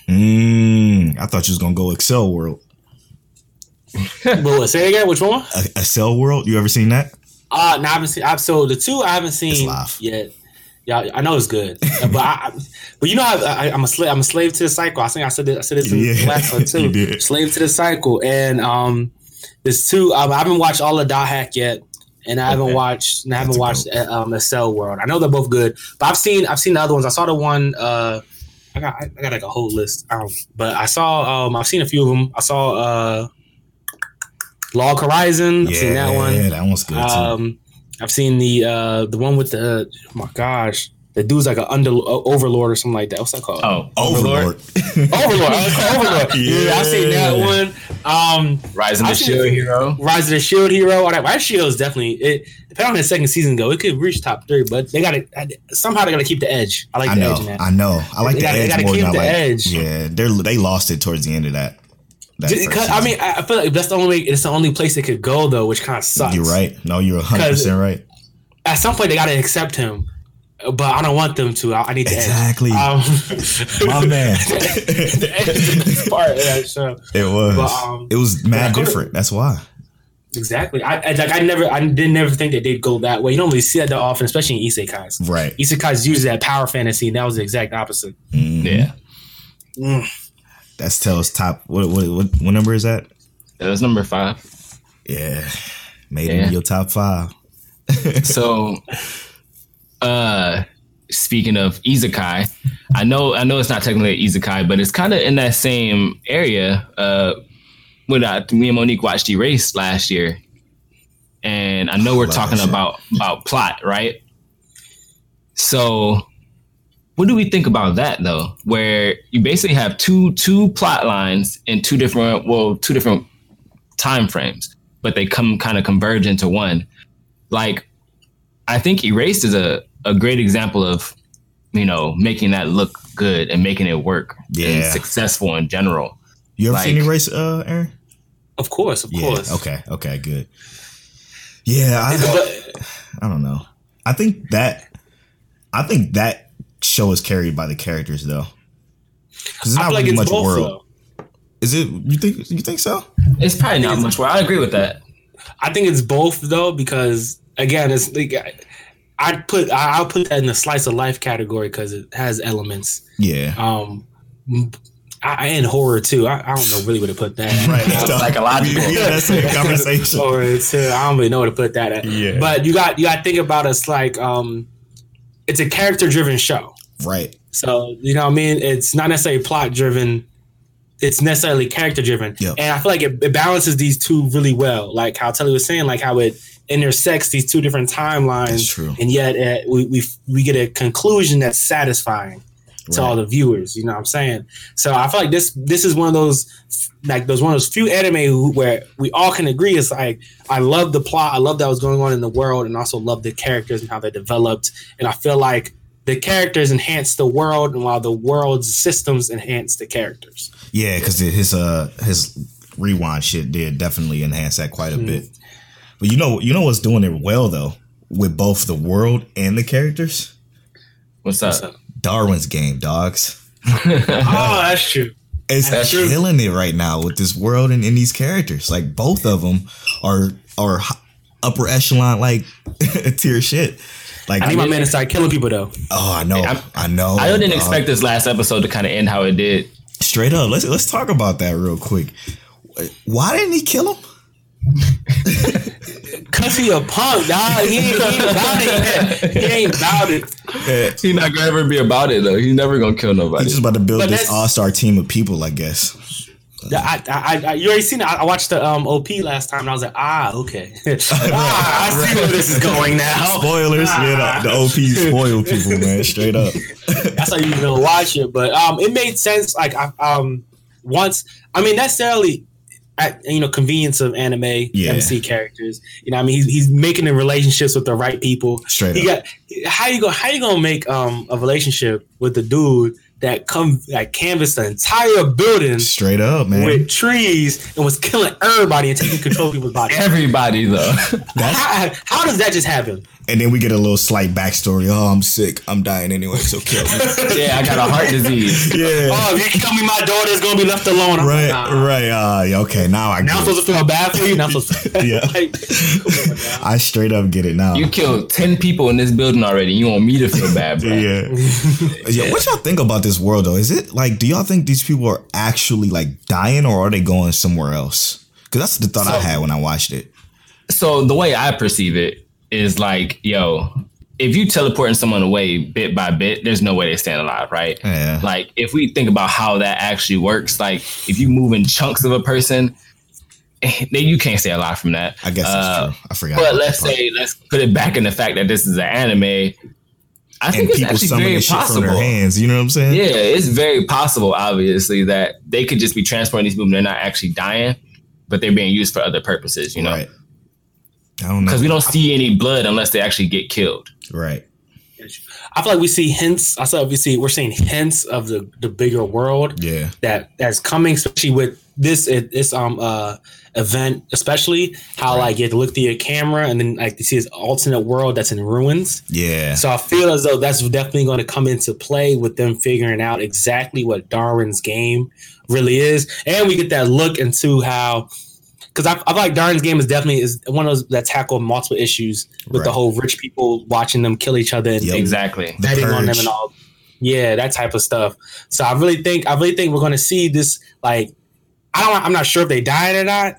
Mm, I thought you was gonna go Accel World. but what, say it again. Which one? Uh, Accel World. You ever seen that? Uh, no, I haven't seen. I've, so the two I haven't seen yet. Yeah, I know it's good, but I, but you know, I, I, I'm a slave. I'm a slave to the cycle. I think I said this. I said this in the last one too. Slave to the cycle, and um, there's two. Um, I haven't watched all of Dot Hack yet, and I haven't Okay. watched. And I haven't That's watched uh, um, the Cell World. I know they're both good, but I've seen. I've seen the other ones. I saw the one. Uh, I got. I got like a whole list. Um, but I saw. Um, I've seen a few of them. I saw. Uh, Log Horizon. I've seen that one. Yeah, that one's good too. Um, I've seen the uh the one with the oh my gosh, the dude's like an under uh, overlord or something like that. What's that called? Oh, Overlord. Overlord. I was called Overlord. yeah. I've seen that one. Um, Rising the I've seen Shield it. Hero. Rise of the Shield Hero. All that. Rise of the Shield is definitely it. Depending on the second season go, it could reach top three, but they got to somehow they got to keep the edge. I like I the know, edge in that. I know. I like They the gotta- they edge gotta more keep than I the like. edge. Yeah, they they lost it towards the end of that. that Just I mean, I I feel like that's the only it's the only place it could go though, which kind of sucks. you're right. No, you're 100 percent right. At some point, they got to accept him, but I don't want them to. I, I need to Exactly. Um, My man. the edge is the best part of that show. It was. But, um, it was mad different. That's why. Exactly. I, I like. I never. I didn't never think that they'd go that way. You don't really see that that often, especially in isekais. Right. Isekais use that power fantasy, and that was the exact opposite. Mhm. Yeah, That's Tell's top. What, what what what number is that? that was number five. Yeah, made it Yeah. in your top five. So, uh, speaking of isekai, I know I know it's not technically an isekai, but it's kind of in that same area. Uh, when I, me and Monique watched Erased last year, and I know we're talking about about plot, right? So, what do we think about that though? Where you basically have two two plot lines in two different well two different time frames, but they come kind of converge into one. Like, I think Erased is a a great example of you know making that look good and making it work and successful in general. You ever seen Like- Erase, uh, Aaron? Of course, of Yeah. course. Okay. Okay. Good. Yeah. I, I don't know. I think that I think that show is carried by the characters though. 'Cause it's I not feel like really it's much world. Though. Is it? You think? You think so? It's probably not much more. I agree with that. I think it's both though, because again, it's like I- I'd put I- I'll put that in the slice of life category because it has elements. Yeah. Um, I, and horror too. I, I don't know really where to put that. at. Right. That's psychological. We, we had that same conversation. Horror too. I don't really know where to put that at. Yeah. But you got you got to think about us like um, it's a character driven show. Right. So you know what I mean. It's not necessarily plot driven. It's necessarily character driven, Yep. and I feel like it, it balances these two really well. Like how Telly was saying, like how it intersects these two different timelines, true. and yet uh, we, we we get a conclusion that's satisfying to all the viewers. You know what I'm saying? So I feel like this this is one of those like those one of those few anime who, where we all can agree. It's like I love the plot, I love that was going on in the world, and also love the characters and how they developed. And I feel like the characters enhance the world, and while the world's systems enhance the characters. Yeah, because his uh his rewind shit did definitely enhance that quite a Mm-hmm. bit. But you know, you know what's doing it well though. with both the world and the characters? What's up? What's up? Darwin's Game, dogs. Oh, that's true. It's That's true. killing it right now with this world and, and these characters. Like both of them are are upper echelon like tier shit. Like I need my man to start killing people though. oh, I know, I'm- I know. I didn't dog. expect this last episode to kind of end how it did. Straight up, let's let's talk about that real quick. Why didn't he kill him? Cause he a punk, dog. He ain't, he ain't about it. yet. He ain't about it. He's not gonna ever be about it though. He's never gonna kill nobody. He's just about to build But this all star team of people, I guess. Yeah, I, I, I, you already seen it. I I watched the um, OP last time, and I was like, ah, okay. ah, I see where this is going now. Spoilers, yeah, the, the OP spoil people, man. Straight up. That's how you gonna watch it. But um, it made sense. Like, I, um, once I mean, necessarily at you know convenience of anime Yeah. MC characters. You know, I mean, he's, he's making the relationships with the right people. Straight He up. got how you go? How you gonna make um a relationship with the dude that come like canvassed the entire building? Straight up, man. with trees and was killing everybody and taking control of people's bodies. Everybody though. How, how does that just happen? And then we get a little slight backstory. Oh, I'm sick. I'm dying anyway, so kill me. yeah, I got a heart disease. yeah. Oh, if you tell me my daughter's gonna be left alone, I'm right, like, nah. right. Uh, okay, now I Now I'm get it. supposed to feel bad for you. Now I'm supposed to. Yeah. like, come on. I straight up get it now. You killed ten people in this building already. You want me to feel bad, bro? yeah. yeah. What y'all think about this world though? Is it like, do y'all think these people are actually like dying or are they going somewhere else? Because that's the thought I had when I watched it. So the way I perceive it is like, yo, if you teleporting someone away bit by bit, there's no way they stand alive, right? Yeah. Like if we think about how that actually works, like if you move in chunks of a person, eh, then you can't stay alive from that. I guess that's Uh, true. I forgot. But let's say let's put it back in the fact that this is an anime. I think it's people actually very this shit from possible. their hands. You know what I'm saying? Yeah, it's very possible, obviously, that they could just be transporting these people. and They're not actually dying, but they're being used for other purposes. You know, Right. I don't know. because we don't see any blood unless they actually get killed. right. I feel like we see hints. I said we see we're seeing hints of the the bigger world Yeah. that that's coming, especially with this this um uh event, especially how like you have to look through your camera and then like you see this alternate world that's in ruins. Yeah. So I feel as though that's definitely going to come into play with them figuring out exactly what Darwin's game really is, and we get that look into how. Because I, I feel like Darwin's game is definitely is one of those that tackle multiple issues with the whole rich people watching them kill each other and, Yep. Exactly. Betting on them and all. Yeah, that type of stuff. So I really think I really think we're going to see this. Like, I don't. I'm not sure if they died or not,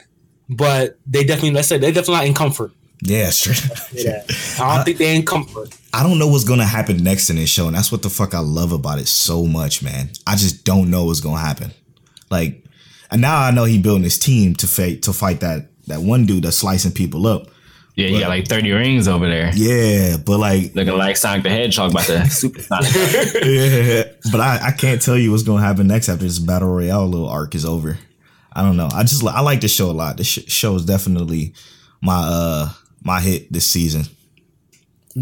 but they definitely. Let's say they're definitely not in comfort. Yeah. Straight. Yeah. I don't think they're in comfort. I don't know what's gonna happen next in this show, and that's what the fuck I love about it so much, man. I just don't know what's gonna happen. Like, and now I know he building his team to fight to fight that that one dude that's slicing people up. Yeah, you got like 30 rings over there. Yeah, but like, Looking like Sonic the Hedgehog about to super Sonic. yeah, but I, I can't tell you what's gonna happen next after this battle royale little arc is over. I don't know. I just li- I like this show a lot. This sh- show is definitely my uh my hit this season.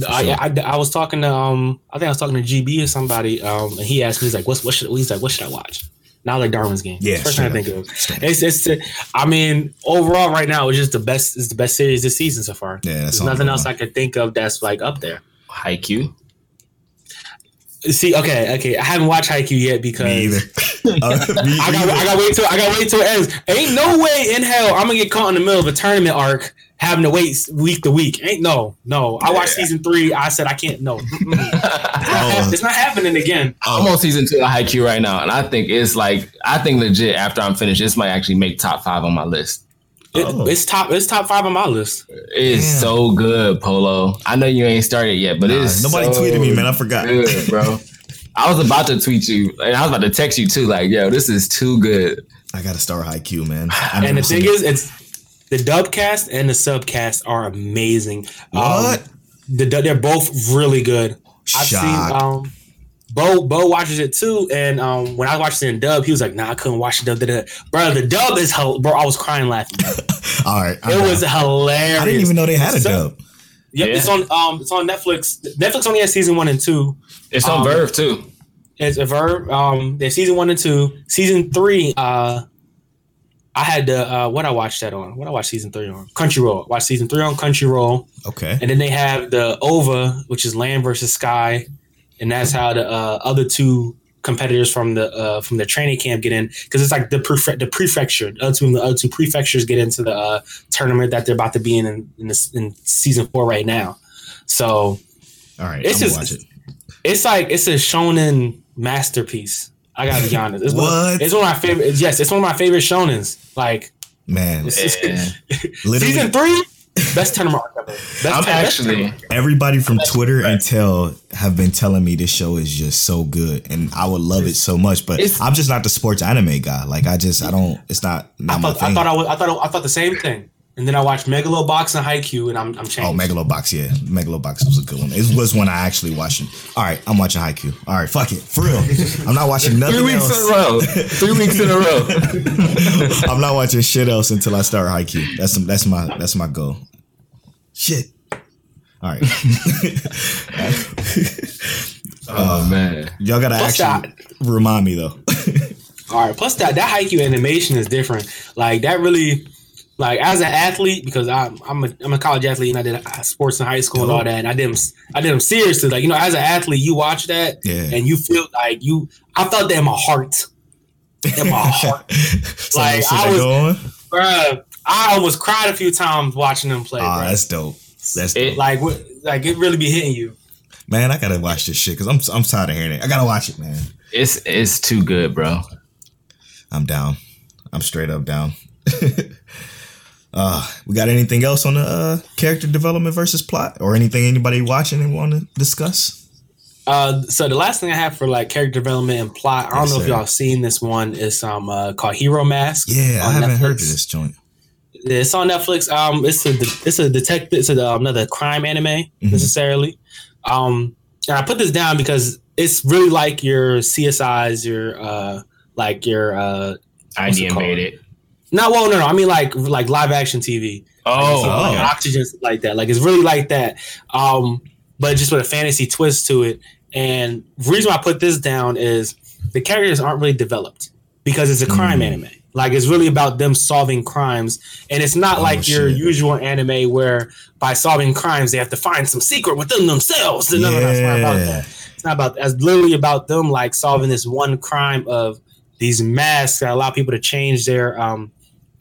I, I, I was talking to um I think I was talking to GB or somebody um and he asked me he's like what's what should he's like what should I watch now like Darwin's game Yeah, first thing I straight think of Straight it's it's I mean overall right now it's just the best it's the best series this season so far Yeah, that's there's nothing going. else I could think of that's like up there Haikyuu. see okay okay I haven't watched Haikyuu yet because Me either. Uh, me I got either. I got wait till I got wait till it ends ain't no way in hell I'm gonna get caught in the middle of a tournament arc having to wait week to week ain't no no I watched season three I said I can't no Oh. it's not happening again I'm on season two of Haikyuu right now, and I think it's like I think legit. After I'm finished, this might actually make top five on my list. It- Oh. it's top. It's top five on my list. It's Damn. so good, Polo. I know you ain't started yet, but Nah, it's nobody so tweeted me, man. I forgot. Good, bro. I was about to tweet you, and I was about to text you too. Like, yo, this is too good. I gotta start IQ, man. I And the thing it. is, it's the dub cast and the subcast are amazing. what? Um, the, they're both really good. I've Shock. seen um, Bo. Bo watches it too, and um, when I watched it in dub, he was like, "Nah, I couldn't watch the dub." da, da." Bro, the dub is hell. Bro, I was crying laughing. All right, I'm It down. was hilarious. I didn't even know they had a So- dub. Yep, Yeah. it's on. Um, it's on Netflix. Netflix only has season one and two. It's on Um, VRV too. It's a verb. Um, there's season one and two. Season three. Uh, I had the uh, what I watched that on. What I watched season three on Crunchyroll. Watched season three on Crunchyroll, Okay. and then they have the OVA, which is Land versus Sky, and that's how the uh, other two competitors from the uh, from the training camp get in because it's like the prefe- the prefecture. The other two, the other two prefectures get into the uh, tournament that they're about to be in in, in, this, in season four right now. So All right. It's I'm just- watch it. it's like it's a shonen masterpiece. I gotta be honest. It's One, What? it's one of my favorite. Yes, it's one of my favorite shonens. Like Man, Yeah. literally season three, best tournament arc ever. Best I'm best actually tournament. everybody from Twitter and Tell have been telling me this show is just so good and I would love it so much, but It's- I'm just not the sports anime guy. Like I just I don't it's not not I my thought, I thought I was. I thought I thought the same thing. And then I watched Megalobox and Haikyuu, and I'm I'm oh, changed. Oh, Megalobox, yeah. Megalobox was a good one. It was one I actually watched. All right, I'm watching Haikyuu. All right, fuck it. For real. I'm not watching nothing three weeks else. in a row. Three weeks in a row. I'm not watching shit else until I start Haikyuu. That's that's my that's my goal. Shit. All right. Oh uh, man. Y'all gotta What's actually remind me though. All right. Plus that that Haikyuu animation is different. Like that really, like as an athlete, because I'm I'm a, I'm a college athlete and I did uh, sports in high school and all that, and I did them I did them seriously. Like you know, as an athlete, you watch that Yeah. and you feel like you. I felt that in my heart. In my heart, so Like, so I was- go on? bruh. I almost cried a few times watching them play. Ah, bruh. that's dope. That's dope. It- like what, like it really be hitting you. man, I gotta watch this shit because I'm I'm tired of hearing it. I gotta watch it, man. It's it's too good, bro. I'm down. I'm straight up down. uh, we got anything else on the uh, character development versus plot, or anything anybody watching and want to discuss? Uh, so the last thing I have for like character development and plot, I don't Yes, know if sir. y'all seen this one. It's um uh, called Hero Mask. Yeah, I haven't heard of this joint. It's on Netflix. Um, it's a it's a detective. It's a, um, another crime anime Mm-hmm. necessarily. Um, and I put this down because it's really like your CSI's, your uh, like your uh, What's it made it. Not well, no, no. I mean like like live action TV. Oh, like oh. oxygen like that. Like it's really like that. Um, but just with a fantasy twist to it. And the reason why I put this down is the characters aren't really developed because it's a crime Mm. anime. Like it's really about them solving crimes, and it's not Oh, like your shit. usual anime where by solving crimes they have to find some secret within themselves. No, no, no, it's not about Yeah. that. It's not about. It's literally about them like solving this one crime of these masks that allow people to change their um,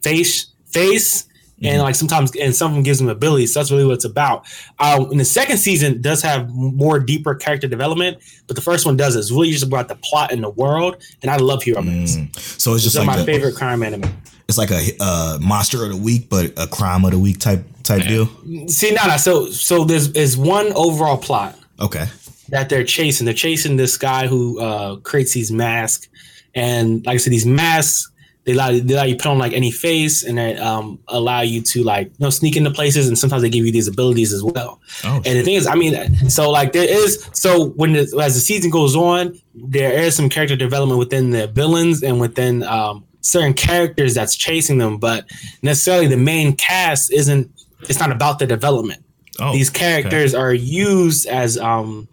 face face and like sometimes and some of them gives them abilities. So that's really what it's about. Um and the second season does have more deeper character development but the first one does. It's really just about the plot and the world and i love hero mask Mm. So it's it's just like my a, favorite crime anime. It's like a uh, monster of the week, but a crime of the week type type deal. see now now so so there's is one overall plot Okay. that they're chasing. They're chasing this guy who uh creates these masks and like i said these masks they allow, they allow you to put on like any face and then um, allow you to like you know sneak into places and sometimes they give you these abilities as well Oh, And the thing is, I mean, so like there is so when the, as the season goes on, there is some character development within the villains and within um, certain characters that's chasing them, but necessarily the main cast isn't. It's not about the development. oh, These characters are used as um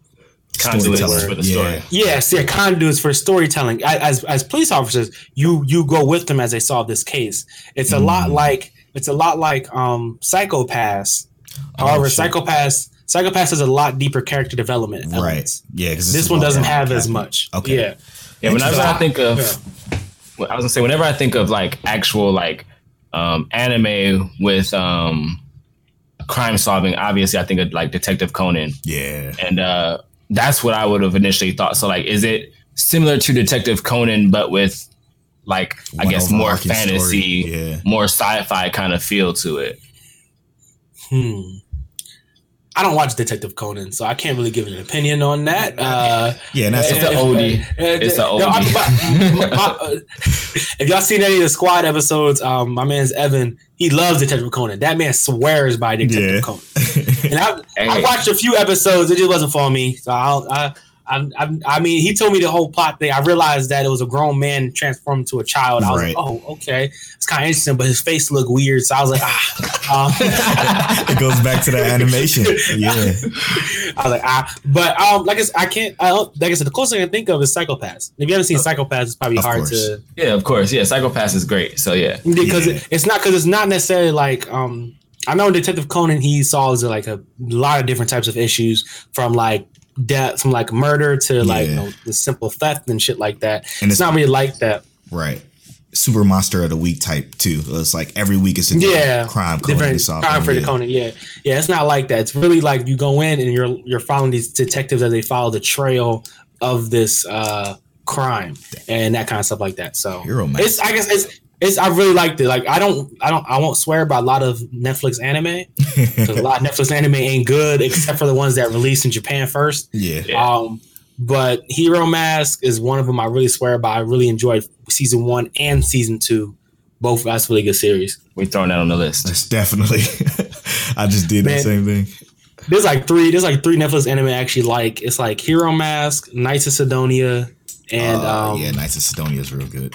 conduits Storyteller. for the story. Yeah. yes, they're conduits for storytelling. As as police officers, you you go with them as they solve this case. It's a lot Mm. like it's a lot like um Psycho-Pass. Oh, However, shit. Psycho-Pass Psycho-Pass has a lot deeper character development. Right. elements. Yeah, because This one doesn't have as much. Okay. Yeah. Yeah, whenever I think of, Yeah. I was gonna say, whenever I think of like actual like um, anime with um, crime solving, obviously I think of like Detective Conan, Yeah. and uh, that's what I would have initially thought. So like, is it similar to Detective Conan but with like I One guess more overarching fantasy, Yeah. more sci-fi kind of feel to it? Hmm. I don't watch Detective Conan, so I can't really give an opinion on that. Uh, Yeah, and that's It's a, a oldie. It's a no, oldie. I- my- my- uh, if y'all seen any of the squad episodes, um, my man's Evan. He loves Detective Conan. That man swears by Detective Yeah. Conan. And I, I watched a few episodes. It just wasn't for me. So I, I, I, I, I mean, he told me the whole plot thing. I realized that it was a grown man transformed into a child. I was Right. like, oh, okay, it's kind of interesting, but his face looked weird. So I was like, ah. Um, it goes back to that animation. Yeah. I was like, ah, but um, like I, said, I can't. I don't, like I said, the closest I can think of is Psycho-Pass. If you haven't seen Psycho-Pass, it's probably Of hard course. to Yeah, of course. Yeah, Psycho-Pass is great. So yeah. because Yeah. it, it's not because it's not necessarily like um. I know Detective Conan he solves like a lot of different types of issues from like death, from like murder to like you know the simple theft and shit like that. And it's, it's- not really like that. Right. Super monster of the week type too. It's like every week it's a different Yeah, crime Conan different crime for the Yeah. Conan. Yeah, yeah, it's not like that. It's really like you go in and you're you're following these detectives as they follow the trail of this uh crime and that kind of stuff like that. So Hero it's I guess it's it's I really liked it. Like I don't I don't I won't swear by a lot of Netflix anime because a lot of Netflix anime ain't good except for the ones that released in Japan first. yeah. Yeah. Um, but Hero Mask is one of them I really swear by. I really enjoyed season one and season two. Both that's really good series. We throwing that on the list. That's definitely. I just did the Man. same thing. There's like three. There's like three Netflix anime I actually like. It's like Hero Mask, Knights of Sidonia, and Uh, um, yeah, Knights of Sidonia is real good.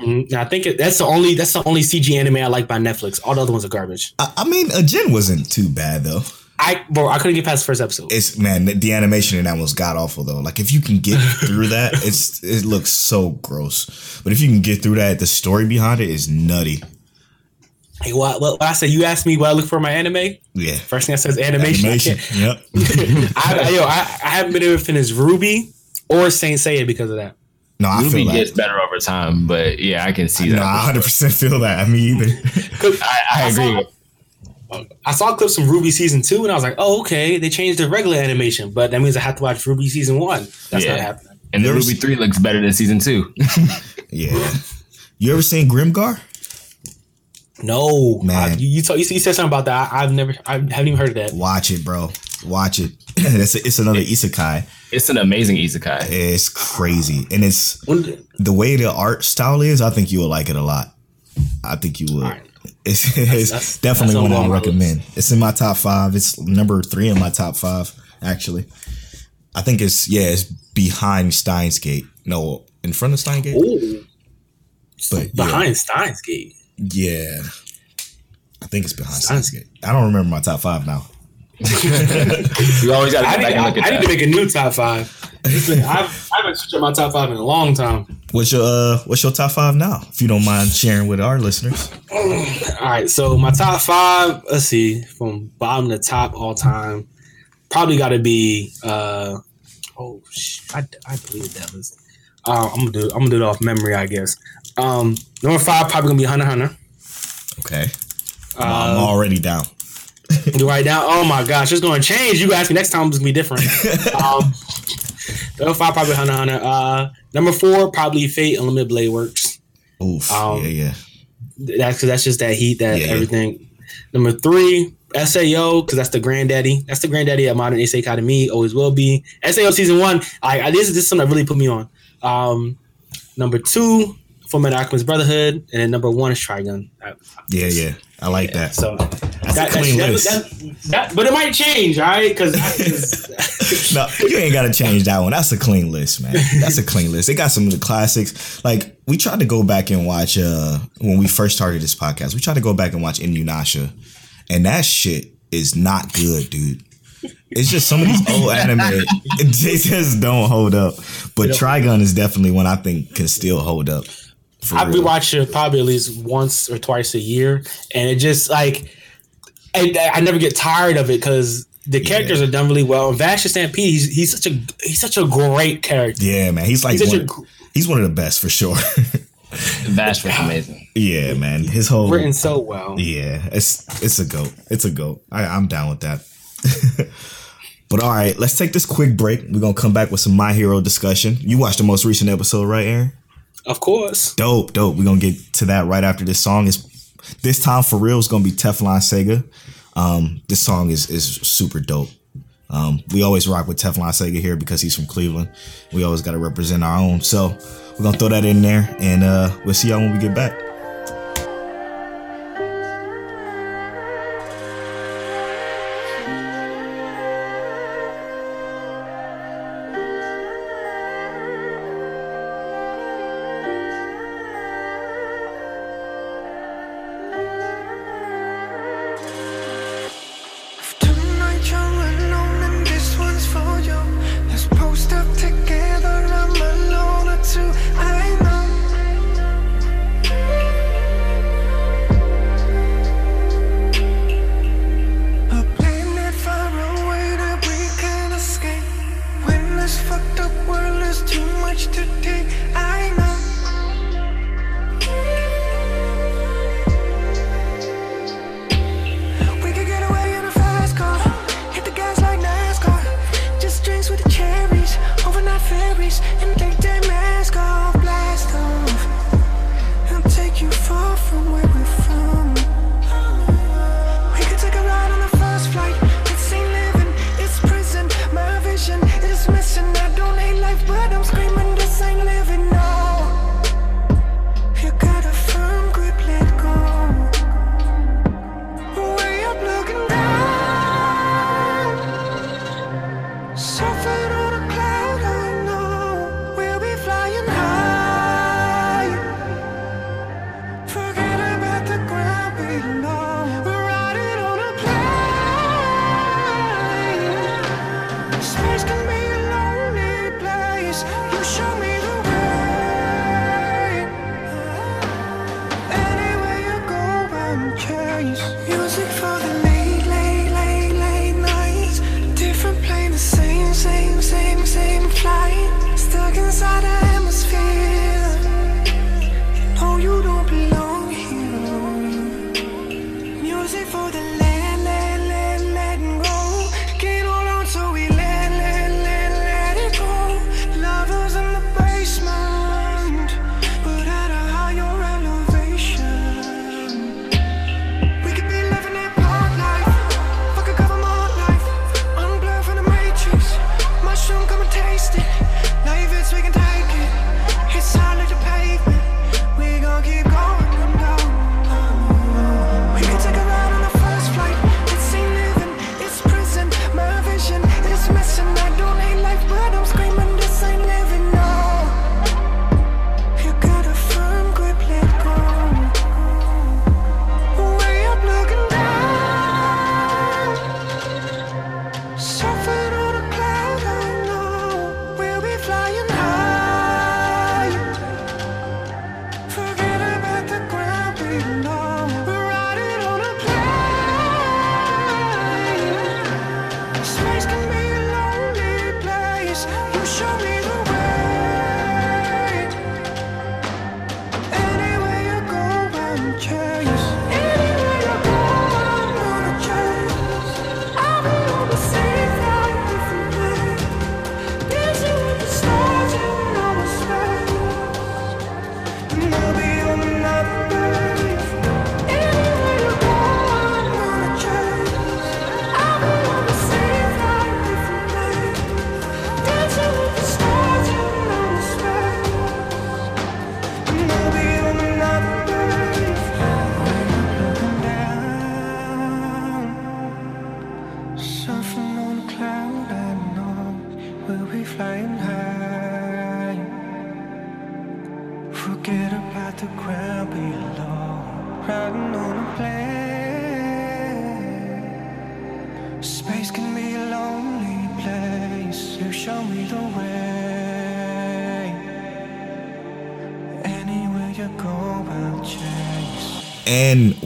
Mhm. I think it, that's the only that's the only CG anime I like by Netflix. All the other ones are garbage. I, I mean, Ajin wasn't too bad though. I bro, I couldn't get past the first episode. It's man, the, the animation in that was god awful though. Like if you can get through that, it's it looks so gross. But if you can get through that, the story behind it is nutty. Hey, what, what, what I said? You asked me what I look for in my anime. Yeah, First thing I said is animation. I animation. can't- Yep. I, I- yo, I, I haven't been able to finish RWBY or Saint Seiya because of that. No, I RWBY feel gets better over time, but yeah, I can see that. No, I hundred percent feel that. I mean, either. 'Cause I, I agree. saw- I saw clips from RWBY season two, and I was like, "Oh, okay, they changed the regular animation, but that means I have to watch RWBY season one." That's Yeah. not happening. And the RWBY 3 looks better than season 2. Yeah. You ever seen Grimgar? No, Man. I- you you, told, you, said something about that. I, I've never, I haven't even heard of that. Watch it, bro. Watch it. it's, it's another isekai. it's an amazing isekai. It's crazy, and it's When, the way the art style is. I think you will like it a lot. I think you would. Alright. It's, it's that's- definitely that's one I my recommend. It's in my top five. It's number three in my top five, actually. I think it's yeah, it's behind Steins Gate. No, in front of Steins Gate. ooh, But yeah. behind Steins Gate. Yeah. I think it's behind Steins- Steins Gate. I don't remember my top five now. You always got to I, get need, and look at I need to make a new top five. It's I've, I haven't switched up my top five in a long time. What's your uh what's your top five now? If you don't mind sharing with our listeners. All right, so my top five. Let's see, from bottom to top all time, probably got to be. uh Oh, I I believe that was. Uh, I'm gonna do. I'm gonna do it off memory, I guess. Um, number five probably gonna be Hunter x Hunter. Okay. I'm already down. You now. Oh my gosh, it's gonna change. You ask me next time, it's gonna be different. um, number five probably Hunter Hunter. Uh, number four probably Fate Unlimited Blade Works. Oof. Um, yeah, yeah. That's because that's just that heat, that Yeah, yeah. everything. Number three, Sao, because that's the granddaddy. That's the granddaddy of modern Ace Academy. Always will be. Sao season one. I, I this is this is something that really put me on. Um, number two, Fullmetal Alchemist Brotherhood, and then number one is Trigun. I- Yeah, yeah. I like that. So That's that- a clean that- list. that- that- but it might change, all right? Because no, you ain't gotta change that one. That's a clean list, man. That's a clean list. They got some of the classics. Like we tried to go back and watch uh when we first started this podcast. We tried to go back and watch Inuyasha, and that shit is not good, dude. It's just some of these old anime, they just don't hold up. But Trigun is definitely one I think can still hold up. I real. rewatch it probably at least once or twice a year, and it just like I, I never get tired of it because the characters are done really well. Vash the Stampede, he's, he's such a he's such a great character. Yeah, man. He's like He's one, a gr- he's one of the best for sure. Vash was amazing. yeah, man. His whole written so well. Yeah, it's it's a goat. It's a goat. I, I'm down with that. but all right, let's take this quick break. We're gonna come back with some My Hero discussion. You watched the most recent episode, right, Aaron? Of course. Dope, dope. We're gonna get to that right after this song. Is this time for real? is gonna be Teflon Sega. Um, this song is is super dope. Um, we always rock with Teflon Sega here because he's from Cleveland. We always got to represent our own. So we're gonna throw that in there, and uh, we'll see y'all when we get back.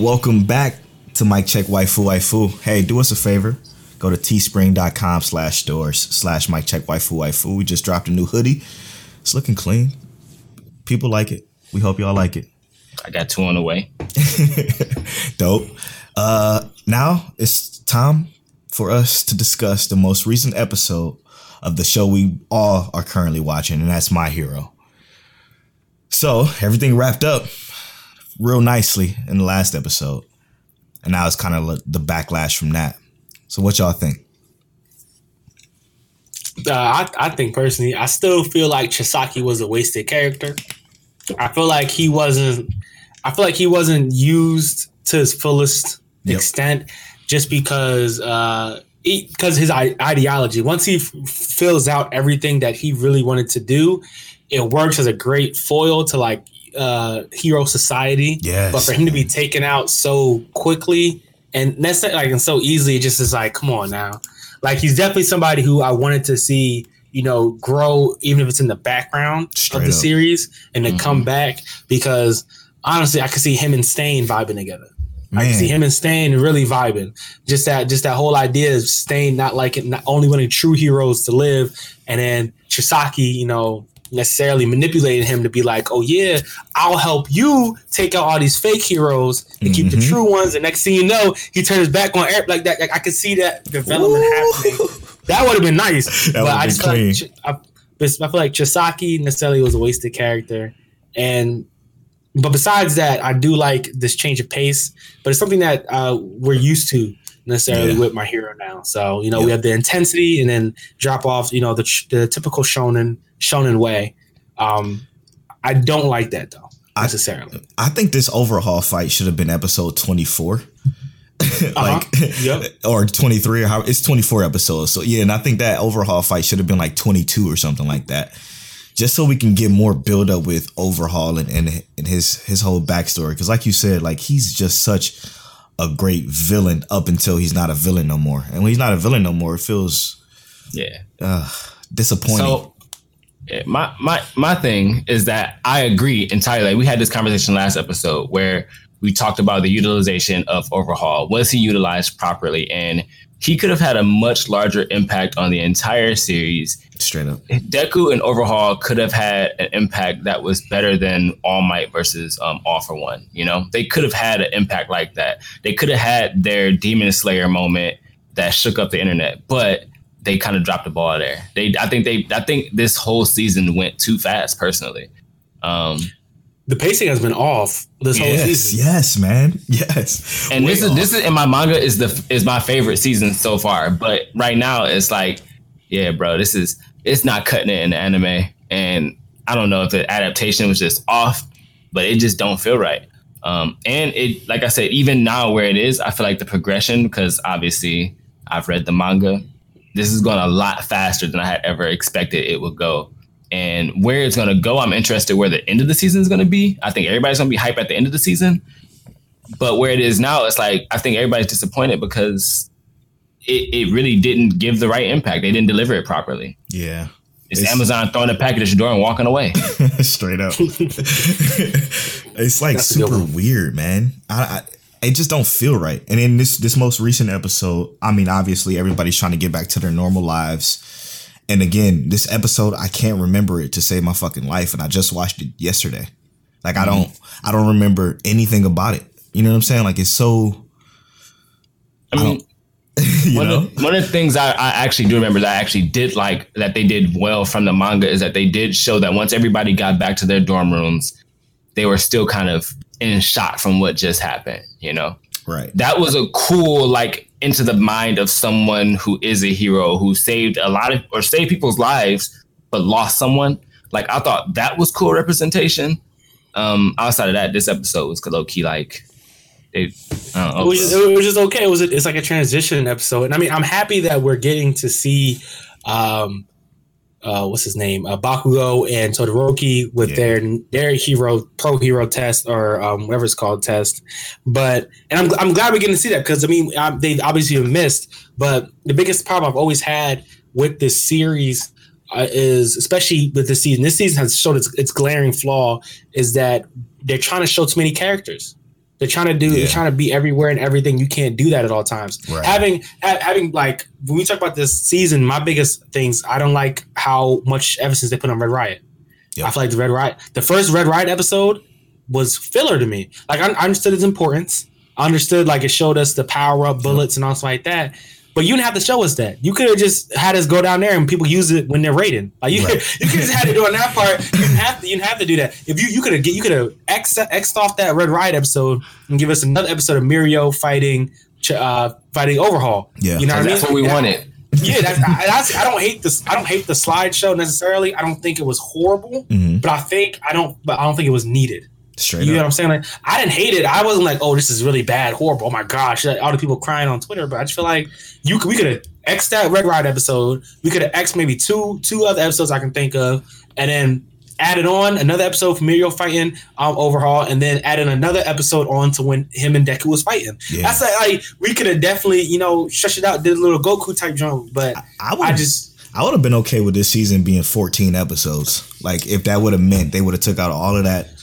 Welcome back to Mic Check Waifu Waifu. Hey, do us a favor. Go to teespring.com slash stores slash Mic Check Waifu Waifu. We just dropped a new hoodie. It's looking clean. People like it. We hope y'all like it. I got two on the way. Dope. Uh, now it's time for us to discuss the most recent episode of the show we all are currently watching, and that's My Hero. So everything wrapped up real nicely in the last episode, and now it's kind of the backlash from that. So what y'all think? Uh, I, I think personally, I still feel like Chisaki was a wasted character. I feel like he wasn't. I feel like he wasn't used to his fullest Yep. extent, just because uh, because his ideology. Once he f- fills out everything that he really wanted to do, it works as a great foil to like uh, hero society. Yes. But for him to be taken out so quickly and that's like and so easily, it just is like, come on now. Like he's definitely somebody who I wanted to see, you know, grow, even if it's in the background Straight of the up. series, and to come back because honestly, I could see him and Stain vibing together. I can see him and Stain really vibing. Just that, just that whole idea of Stain not like it, not only wanting true heroes to live, and then Chisaki, you know, necessarily manipulating him to be like, oh yeah, I'll help you take out all these fake heroes and keep the Mhm. true ones. And next thing you know, he turns back on Eric like that. Like I could see that development Ooh. happening. That would have been nice. That but I just feel like. I, I feel like Chisaki necessarily was a wasted character, and but besides that, I do like this change of pace. But it's something that uh, we're used to necessarily Yeah. with my hero now. So you know Yeah. we have the intensity and then drop off. You know the the typical shonen shonen way. Um, I don't like that though I- necessarily. I think this overhaul fight should have been episode 24. like Yep. or 23 or how it's 24 episodes. So yeah, and I think that overhaul fight should have been like 22 or something like that. Just so we can get more build up with overhaul and, and, and his his whole backstory. Cause like you said, like he's just such a great villain up until he's not a villain no more. And when he's not a villain no more, it feels Yeah. uh, disappointing. So yeah, my my my thing is that I agree entirely. Like, we had this conversation last episode where we talked about the utilization of overhaul. Was he utilized properly? And he could have had a much larger impact on the entire series. Straight up. Deku and Overhaul could have had an impact that was better than All Might versus um, All for One. You know, they could have had an impact like that. They could have had their Demon Slayer moment that shook up the internet, but they kind of dropped the ball there. They, I think they, I think this whole season went too fast. Personally, um, The pacing has been off this whole Yes, season. yes, man. Yes. and this Way is off. this is in my manga is the is my favorite season so far. But right now it's like, yeah, bro, this is it's not cutting it in the anime, and I don't know if the adaptation was just off, but it just don't feel right. Um, and it, like I said, even now where it is, I feel like the progression because obviously I've read the manga. This is going a lot faster than I had ever expected it would go. And where it's going to go, I'm interested where the end of the season is going to be. I think everybody's going to be hype at the end of the season. But where it is now, it's like I think everybody's disappointed because it, it really didn't give the right impact. They didn't deliver it properly. Yeah. It's, It's- Amazon throwing a package at your door and walking away. Straight up. it's like That's super weird, man. I, I it just don't feel right. And in this this most recent episode, I mean, obviously everybody's trying to get back to their normal lives. And again, this episode, I can't remember it to save my fucking life, and I just watched it yesterday. Like I mm-hmm. don't, I don't remember anything about it. You know what I'm saying? Like it's so, I mean, you one, of, one of the things I, I actually do remember that I actually did like that they did well from the manga is that they did show that once everybody got back to their dorm rooms, they were still kind of in shock from what just happened. You know, right? that was a cool like into the mind of someone who is a hero who saved a lot of or saved people's lives but lost someone. Like I thought that was cool representation. Um, outside of that, this episode was low key like it. I don't know. It was, just, it was just okay. It was it's like a transition episode, and I mean, I'm happy that we're getting to see, um, uh, what's his name, uh, Bakugo and Todoroki with Yeah. their their hero pro hero test or um, whatever it's called test. But and I'm I'm glad we're getting to see that because I mean um, they obviously missed, but the biggest problem I've always had with this series. Uh, is especially with this season. This season has showed its, its glaring flaw is that they're trying to show too many characters. They're trying to do. Yeah. They're trying to be everywhere and everything. You can't do that at all times. Right. Having ha- having like when we talk about this season, my biggest things I don't like how much ever since they put on Red Riot. Yep. I feel like the Red Riot, the first Red Riot episode was filler to me. Like I, I understood its importance. I understood like it showed us the power up bullets and all stuff like that. But you didn't have to show us that. You could have just had us go down there and people use it when they're raiding. Like you, Right. could, you could have had to do on that part. You didn't have to. You didn't have to do that. If you you could have you could have x xed off that Red Riot episode and give us another episode of Mirio fighting uh, fighting Overhaul. Yeah. you know what I mean. that's what we And I- wanted. yeah, that's, I, that's, I don't hate this. I don't hate the slideshow necessarily. I don't think it was horrible, Mhm. but I think I don't. But I don't think it was needed. Straight You know what. I'm saying? Like, I didn't hate it. I wasn't like, oh, this is really bad, horrible. Oh my gosh, all the people crying on Twitter. But I just feel like you could, we could have x that Red Riot episode. We could have x maybe two two other episodes I can think of, and then added on another episode for Mirio fighting um, Overhaul, and then added another episode on to when him and Deku was fighting. Yeah. That's like, like we could have definitely you know stretched it out, did a little Goku type jump, but I would I just I would have been okay with this season being 14 episodes. Like if that would have meant they would have took out all of that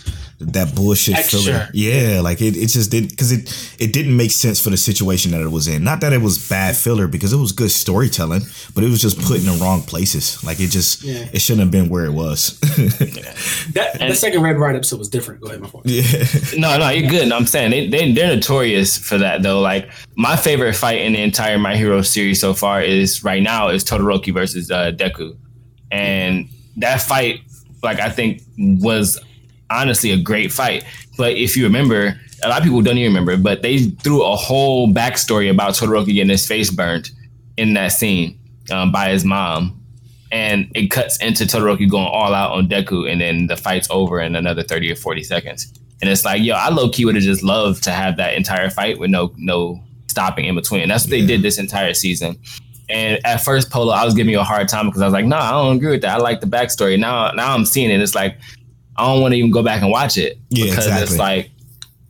that bullshit Extra. filler. Yeah, like it, it just didn't because it it didn't make sense for the situation that it was in. Not that it was bad filler because it was good storytelling, but it was just put in the wrong places. Like it just Yeah. it shouldn't have been where it was. that the second Red Riot episode was different. Go ahead, my fault. yeah. No, no, you're good. No, I'm saying they, they they're notorious for that though. Like my favorite fight in the entire My Hero series so far is right now is Todoroki versus uh, Deku, and that fight, like I think, was honestly a great fight. But if you remember, a lot of people don't even remember, but they threw a whole backstory about Todoroki getting his face burnt in that scene um, by his mom. And it cuts into Todoroki going all out on Deku, and then the fight's over in another 30 or 40 seconds. And it's like, yo, I low key would have just loved to have that entire fight with no no stopping in between. That's what they did this entire season. And at first, Polo, I was giving you a hard time because I was like, no, I don't agree with that. I like the backstory. Now, now I'm seeing it. It's like I don't want to even go back and watch it Yeah, because exactly. it's like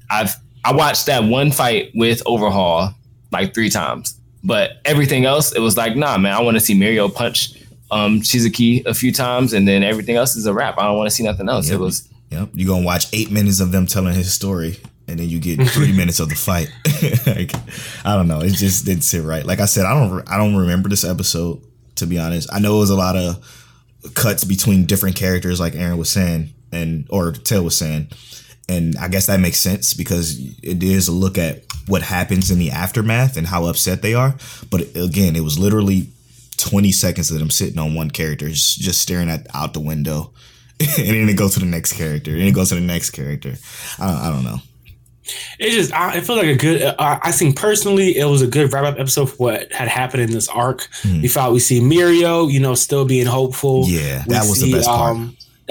I've I watched that one fight with Overhaul like three times, but everything else it was like, nah, man, I want to see Mirio punch um Chisaki a few times, and then everything else is a wrap. I don't want to see nothing else. Yep. It was Yep. You're gonna watch eight minutes of them telling his story, and then you get three minutes of the fight. like, I don't know. It just didn't sit right. Like I said, I don't. I don't remember this episode to be honest. I know it was a lot of cuts between different characters, like Aaron was saying, and or Tail was saying, and I guess that makes sense because it is a look at what happens in the aftermath and how upset they are. But again, it was literally 20 seconds of them sitting on one character, just, staring at out the window. and then it goes to the next character, and it goes to the next character. I don't, I don't know. It just I, it felt like a good. Uh, I think personally, it was a good wrap up episode for what had happened in this arc. We thought we see Mirio, you know, still being hopeful. Yeah, We that was the best part.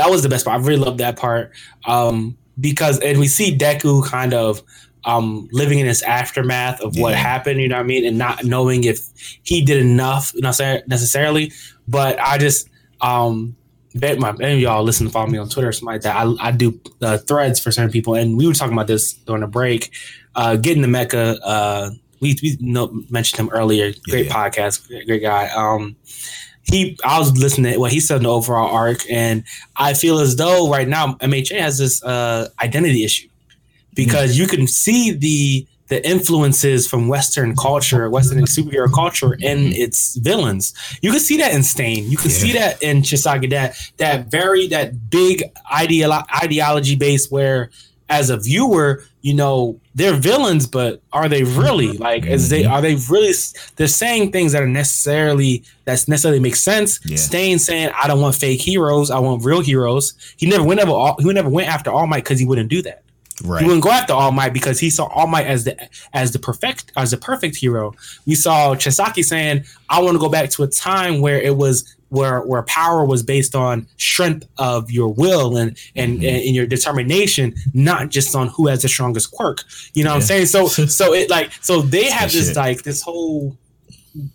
That was the best part. I really loved that part um, because, and we see Deku kind of um, living in this aftermath of what Yeah. happened. You know what I mean, and not knowing if he did enough, you know, say- necessarily. But I just um, bet my any of y'all listen to follow me on Twitter or something like that. I, I do uh, threads for certain people, and we were talking about this during the break. Uh, getting to Mecca, uh, we we know, mentioned him earlier. Great Yeah. podcast, great, great guy. Um, he, I was listening to what he said in the overall arc, and I feel as though right now MHA has this uh, identity issue because you can see the the influences from Western culture, Western superhero culture in its villains. You can see that in Stain. You can see that in Chisaki. That that very that big ideolo- ideology base where, as a viewer, you know they're villains, but are they really mm-hmm. like? Is they mm-hmm. are they really? They're saying things that are necessarily that's necessarily make sense. Yeah. Stain saying, "I don't want fake heroes. I want real heroes." He never went ever. He never went after All Might because he wouldn't do that. Right. He wouldn't go after All Might because he saw All Might as the as the perfect as the perfect hero. We saw Chisaki saying, "I want to go back to a time where it was where where power was based on strength of your will and and, Mm-hmm. and, your determination, not just on who has the strongest quirk." You know what I'm saying? So so it like so they have That this shit. like this whole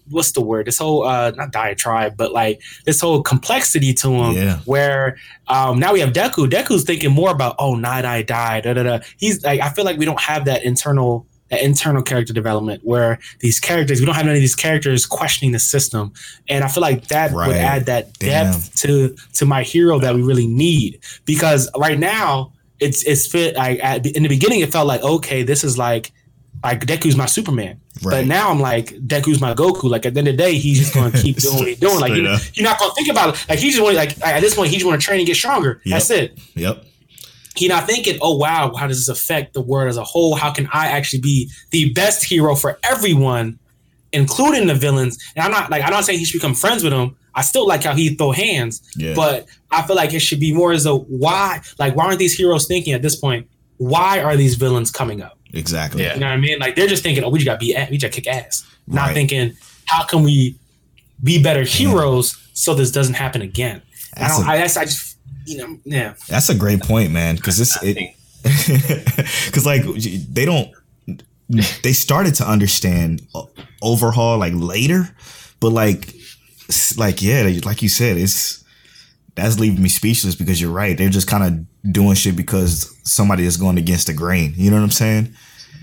what's the word? This whole uh not diatribe, but like this whole complexity to him Yeah. where um now we have Deku. Deku's thinking more about oh Night Eye died. Da, da, da. He's like I feel like we don't have that internal that internal character development where these characters we don't have any of these characters questioning the system. And I feel like that would add that Damn. depth to to my hero that we really need. Because right now it's it's fit like at, in the beginning it felt like okay, this is like like Deku's my Superman. But now I'm like Deku's my Goku. Like at the end of the day, he's just gonna keep doing what he's doing. Like you, you're not gonna think about it. Like he just want like at this point he just want to train and get stronger. Yep. That's it. Yep. He not thinking, oh wow, how does this affect the world as a whole? How can I actually be the best hero for everyone, including the villains? And I'm not like I'm not saying he should become friends with them. I still like how he throw hands, Yeah. but I feel like it should be more as a why. Like why aren't these heroes thinking at this point? Why are these villains coming up? Exactly. Yeah. You know what I mean? Like they're just thinking, oh, we just got be beat, we just kick ass. Not Right. thinking, how can we be better heroes so this doesn't happen again? I don't. a- I that's I just you know yeah. That's a great point, man. Because this I it, think- because like they don't they started to understand overhaul like later, but like like yeah, like you said, it's that's leaving me speechless because you're right. They're just kind of doing shit because somebody is going against the grain. You know what I'm saying?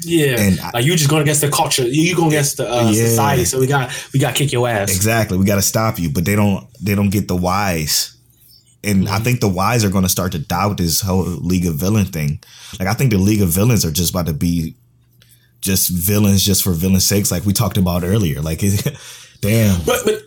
Yeah, And I- like you just going against the culture. You, you going against the uh, Yeah. society. So we got we got to kick your ass. Exactly. We got to stop you, but they don't. They don't get the whys, and I think the wise are going to start to doubt this whole League of Villain thing. Like I think the League of Villains are just about to be just villains just for villains' sakes, like we talked about earlier. Like, it, damn. But but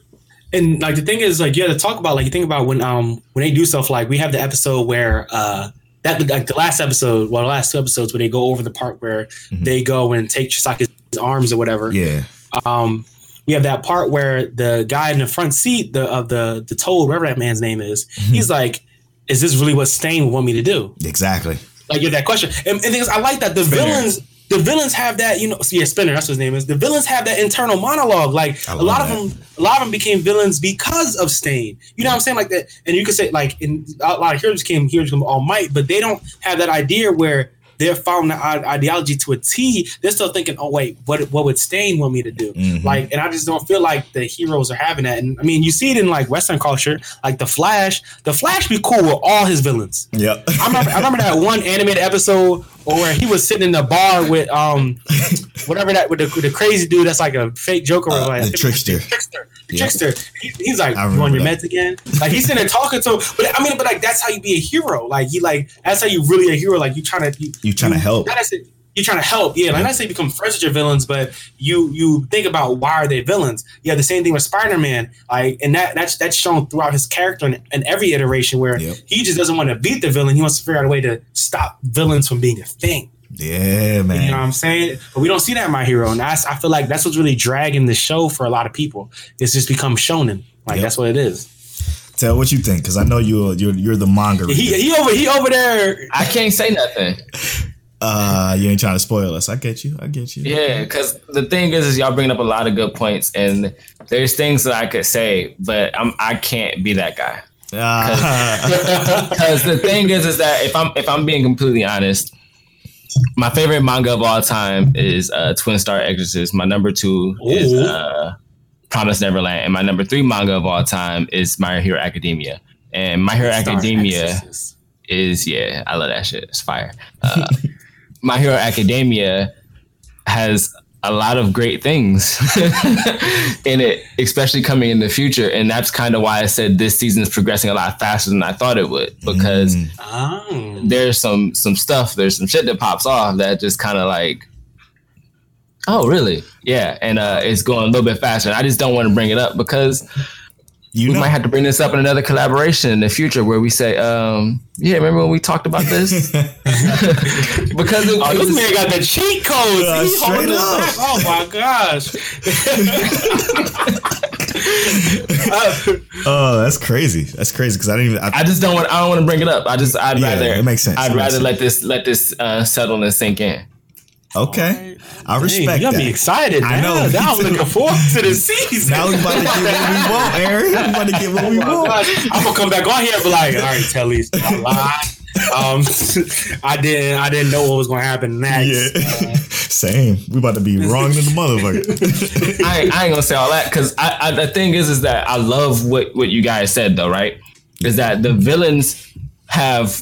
and like the thing is like you have to talk about like you think about when um when they do stuff like we have the episode where uh that like the last episode well the last two episodes where they go over the part where they go and take Chisaki's arms or whatever. Yeah. um, we have that part where the guy in the front seat, the of the the toad, whatever that man's name is, he's like, "Is this really what Stain would want me to do?" Exactly. Like, get that question. And, and things I like that the Spinner. villains. The villains have that, you know. Yeah, Spinner. That's what his name is. The villains have that internal monologue. Like a lot of them, a lot of them became villains because of Stain. You know what I'm saying? Like that, and you could say like in a lot of heroes came heroes become all might, but they don't have that idea where they're following the ideology to a T. They're still thinking, oh wait, what what would Stain want me to do? Mhm. Like, and I just don't feel like the heroes are having that. And I mean, you see it in like Western culture, like the Flash. The Flash be cool with all his villains. Yep. I remember, I remember that one animated episode where he was sitting in the bar with um whatever that with the, with the crazy dude that's like a fake Joker or Uh, like the trickster. trickster, trickster. He, he's like, "You on your that. meds again?" Like he's sitting there talking to him. But I mean, but like that's how you be a hero. Like you like that's how you really a hero. Like you trying to you, You tryna help. Not necessarily- You're trying to help, yeah. Like not say become friends with your villains, but you you think about why are they villains? Yeah, the same thing with Spider Man. Like, and that that's that's shown throughout his character in, in every iteration where Yep. he just doesn't want to beat the villain. He wants to figure out a way to stop villains from being a thing. Yeah, man. You know what. I'm saying? But we don't see that in My Hero, and that's I feel like that's what's really dragging the show for a lot of people. It's just become shonen. Like Yep. that's what it is. Tell what you think, because I know you're you're you're the manga. He he over he over there. I can't say nothing. Uh, you ain't trying to spoil us. I get you. I get you. Yeah, because the thing is, is y'all bringing up a lot of good points, and there's things that I could say, but I'm I can't be that guy. Ah, Because the thing is, is that if I'm if I'm being completely honest, my favorite manga of all time is uh, Twin Star Exorcist. My number two is uh, Promise Neverland, and my number three manga of all time is My Hero Academia. And My Hero Star Academia Exorcist. is yeah, I love that shit. It's fire. Uh, My Hero Academia has a lot of great things in it, especially coming in the future, and that's kind of why I said this season is progressing a lot faster than I thought it would because Mm. Oh. there's some some stuff, there's some shit that pops off that just kind of like. Oh really? Yeah, and uh, it's going a little bit faster. I just don't want to bring it up because you we know. might have to bring this up in another collaboration in the future where we say, um, yeah, remember when we talked about this? because it, Oh, it this was- man got the cheat codes. Yeah, He straight us up. back. Oh my gosh. oh, that's crazy. That's crazy because I didn't even. I, I just don't want. I don't want to bring it up. I just. I'd Yeah, rather. it makes sense. I'd makes rather sense. let this let this uh, settle and sink in. Okay, I Dang, respect you got that. me excited. I know, me Now I'm looking forward to the season. Now we about to get what we want, Aaron. We about to get what we Oh want. I'm gonna come back on here and be like, all right, Telly's I lied. Um, I didn't. I didn't know what was gonna happen next. Yeah, same. We about to be wrong than the motherfucker. I, ain't- I ain't gonna say all that because I, I, the thing is, is that I love what what you guys said though, right? Is that the villains have,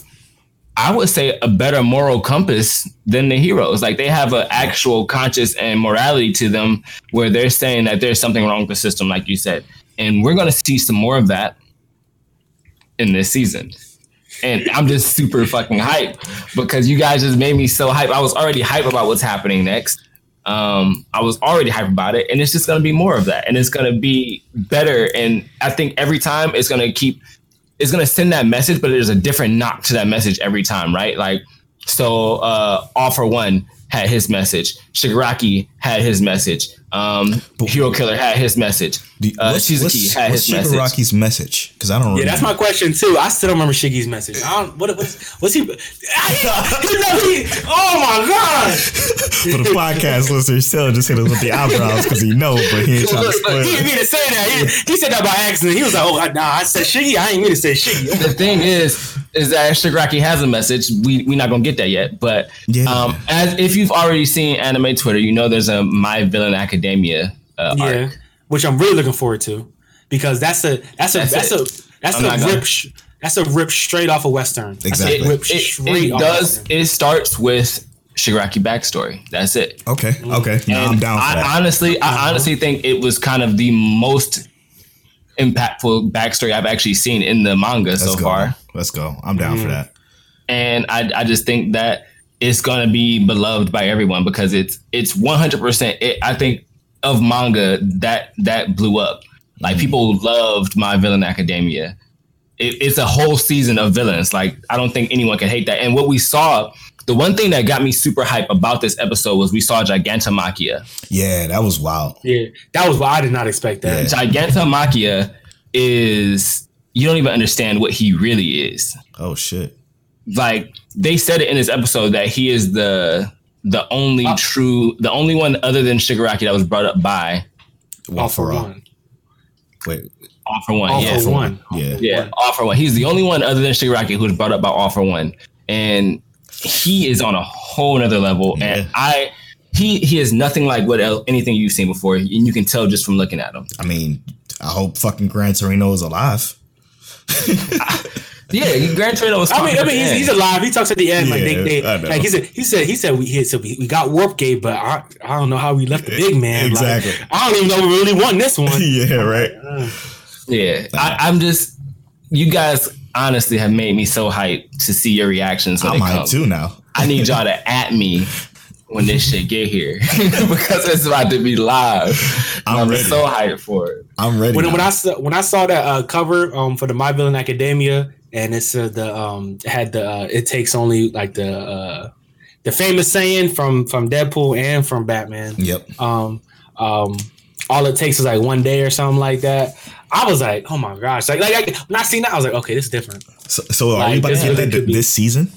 I would say, a better moral compass than the heroes. Like they have an actual conscience and morality to them, where they're saying that there's something wrong with the system, like you said, and we're gonna see some more of that in this season. And I'm just super fucking hype because you guys just made me so hype. I was already hype about what's happening next. Um, I was already hype about it, and it's just gonna be more of that, and it's gonna be better. And I think every time it's gonna keep, it's gonna send that message, but there's a different knock to that message every time, right? Like, so uh, All for One had his message, Shigaraki had his message, um, Hero Killer had his message, uh, what's, Chisaki what's, had what's his message. Shigaraki's message? Because I don't. Remember. Yeah, that's my question too. I still don't remember Shiggy's message. I don't. What? What's, what's he? he, he oh my god! For the podcast listeners, still just hit us with the eyebrows because he know, but he ain't trying to Look, spoil look, he didn't mean to say that. He, he said that by accident. He was like, "Oh, nah, I said Shiggy. I ain't mean to say Shiggy." the thing is, is that Shigaraki has a message. We we not gonna get that yet, but Yeah. um, as if you've already seen anime Twitter, you know there's a My Villain Academia uh, Yeah, arc. which I'm really looking forward to because that's a that's a That's that's, a that's I'm a rip sh- that's a rip straight off of Western. That's a Exactly. rip It, straight it off does. Western. It starts with Shigaraki backstory. That's it. Okay, mm-hmm. okay. No, I'm down for I that. honestly, I uh-huh. honestly think it was kind of the most impactful backstory I've actually seen in the manga Let's so go. far. Let's go. I'm down for mm-hmm. that. and I, I just think that it's gonna be beloved by everyone because it's it's 100 percent I think of manga that that blew up like mm-hmm. people loved my villain academia it, it's a whole season of villains like I don't think anyone can hate that and what we saw the one thing that got me super hype about this episode was we saw Gigantomachia. Yeah, that was wild. Yeah, that was why I did not expect that. Yeah. Gigantomachia is you don't even understand what he really is. Oh shit. Like they said it in this episode that he is the the only Uh, true the only one other than Shigaraki that was brought up by One All for all. one. Wait. All for One. All yeah. for one. Yeah. Yeah, All for One. He's the only one other than Shigaraki who was brought up by All for One, and he is on a whole nother level. Yeah. And I, he, he is nothing like what el anything you've seen before, and you can tell just from looking at him. I mean, I hope fucking Gran Torino is alive. Yeah, Gran Torino was. I mean, I mean, he's, he's alive. He talks at the end, like they, they like he said, he said, he said we hit, so we, we got Warp Gate, but I, I don't know how we left the big man. Like, Exactly. I don't even know we really won this one. yeah, right. yeah. I, I'm just. You guys honestly have made me so hyped to see your reactions when I'm it hyped comes. too now. I need y'all to at me when this shit get here because it's about to be live. I'm I'm, ready. so hyped for it. I'm ready. When, when I saw when I saw that uh, cover um, for the My Villain Academia, and it's said the um had the uh, it takes only like the uh, the famous saying from from Deadpool and from Batman. Yep. um, um, all it takes is like one day or something like that. I was like, oh my gosh! Like, like, like when I seen that, I was like, okay, this is different. So, so are Like, we about to this get that could this season?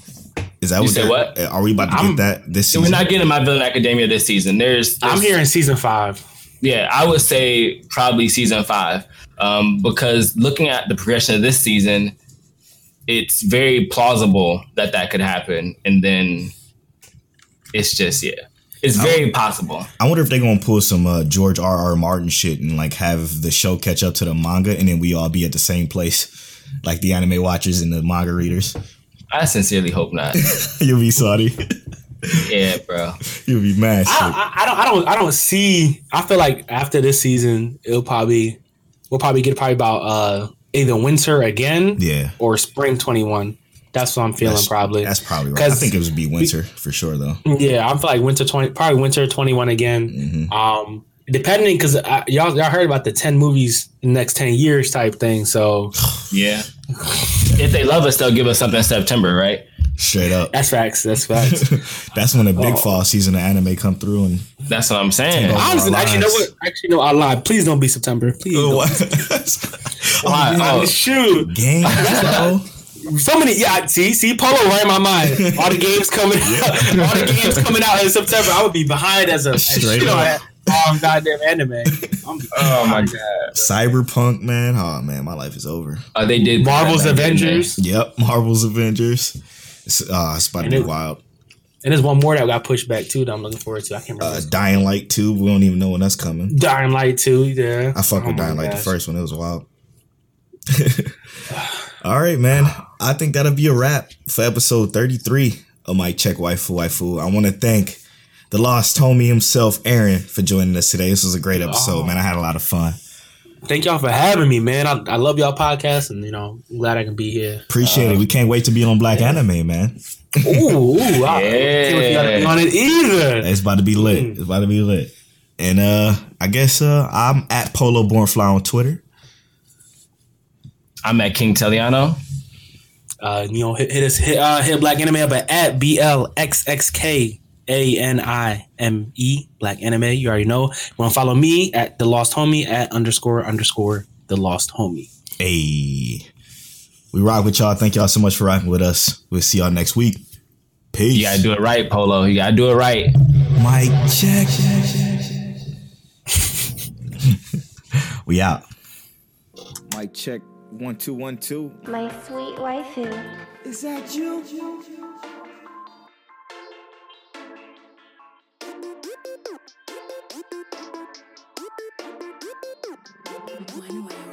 Is that You what? say they're- what? Are we about to I'm- get that this season? We're not getting my Villain Academia this season. There's, I'm here in season five. Yeah, I would say probably season five, um, because looking at the progression of this season, it's very plausible that that could happen, and then it's just yeah, it's very possible. I wonder if they're gonna pull some uh, George R. R. Martin shit and like have the show catch up to the manga, and then we all be at the same place, like the anime watchers and the manga readers. I sincerely hope not. You'll be sorry. yeah, bro. You'll be mad. I, I, I don't, I don't, I don't see. I feel like after this season, it'll probably we'll probably get probably about uh either winter again yeah, or spring twenty one. That's what I'm feeling That's- probably. that's probably right. I 'Cause think it would be winter for sure, though. Yeah, I feel like winter twenty, probably winter twenty one again. Mhm. Um, depending because y'all y'all heard about the ten movies the next ten years type thing. So Yeah. if they love us, they'll give us something in September, right? Straight up. that's facts. That's facts. That's when the big Oh. fall season of anime come through and That's what I'm saying. Honestly, our actually, you know lives. what? Actually, no, I lied. Please don't be September. Please. Oh, don't. Why? Oh, Oh, shoot. game, bro. So many, yeah. See, see, Polo right in my mind. All the games coming, all the games coming out in September. I would be behind as a as Straight shit up. on um, goddamn anime. I'm, oh my god. Cyberpunk, man. Oh man, my life is over. Oh, they did Marvel's that back in. Avengers, Yep, Marvel's Avengers. It's, uh, it's about to And be wild. and there's one more that got pushed back too that I'm looking forward to. I can't remember. Uh, Dying Light 2, we don't even know when that's coming. Dying Light too. Yeah, I fuck Oh with my Dying Light the first one. It was wild. All right, man. I think that'll be a wrap for episode 33 of Mic Check Waifu Waifu. I want to thank the lost homie himself, Aaron, for joining us today. This was a great episode, Oh. man. I had a lot of fun. Thank y'all for having me, man. I, I love y'all podcast, and you know, I'm glad I can be here. Appreciate it. We can't wait to be on Black Anime, man. Ooh, ooh, I can't wait to be on it either. It's about to be lit. Mm. It's about to be lit. And uh I guess uh I'm at Polo Born Fly on Twitter. I'm at King Teliano. Uh, you know, hit, hit us, hit, uh, hit Black Anime up at, at B L X X K A N I M E Black Anime. You already know. You want to follow me at the Lost Homie at underscore underscore the Lost Homie. Hey. We rock with y'all. Thank y'all so much for rocking with us. We'll see y'all next week. Peace. You gotta do it right, Polo. You gotta do it right. Mic Check. we out. Mic Check. One, two, one, two. My sweet waifu. Is that you? One way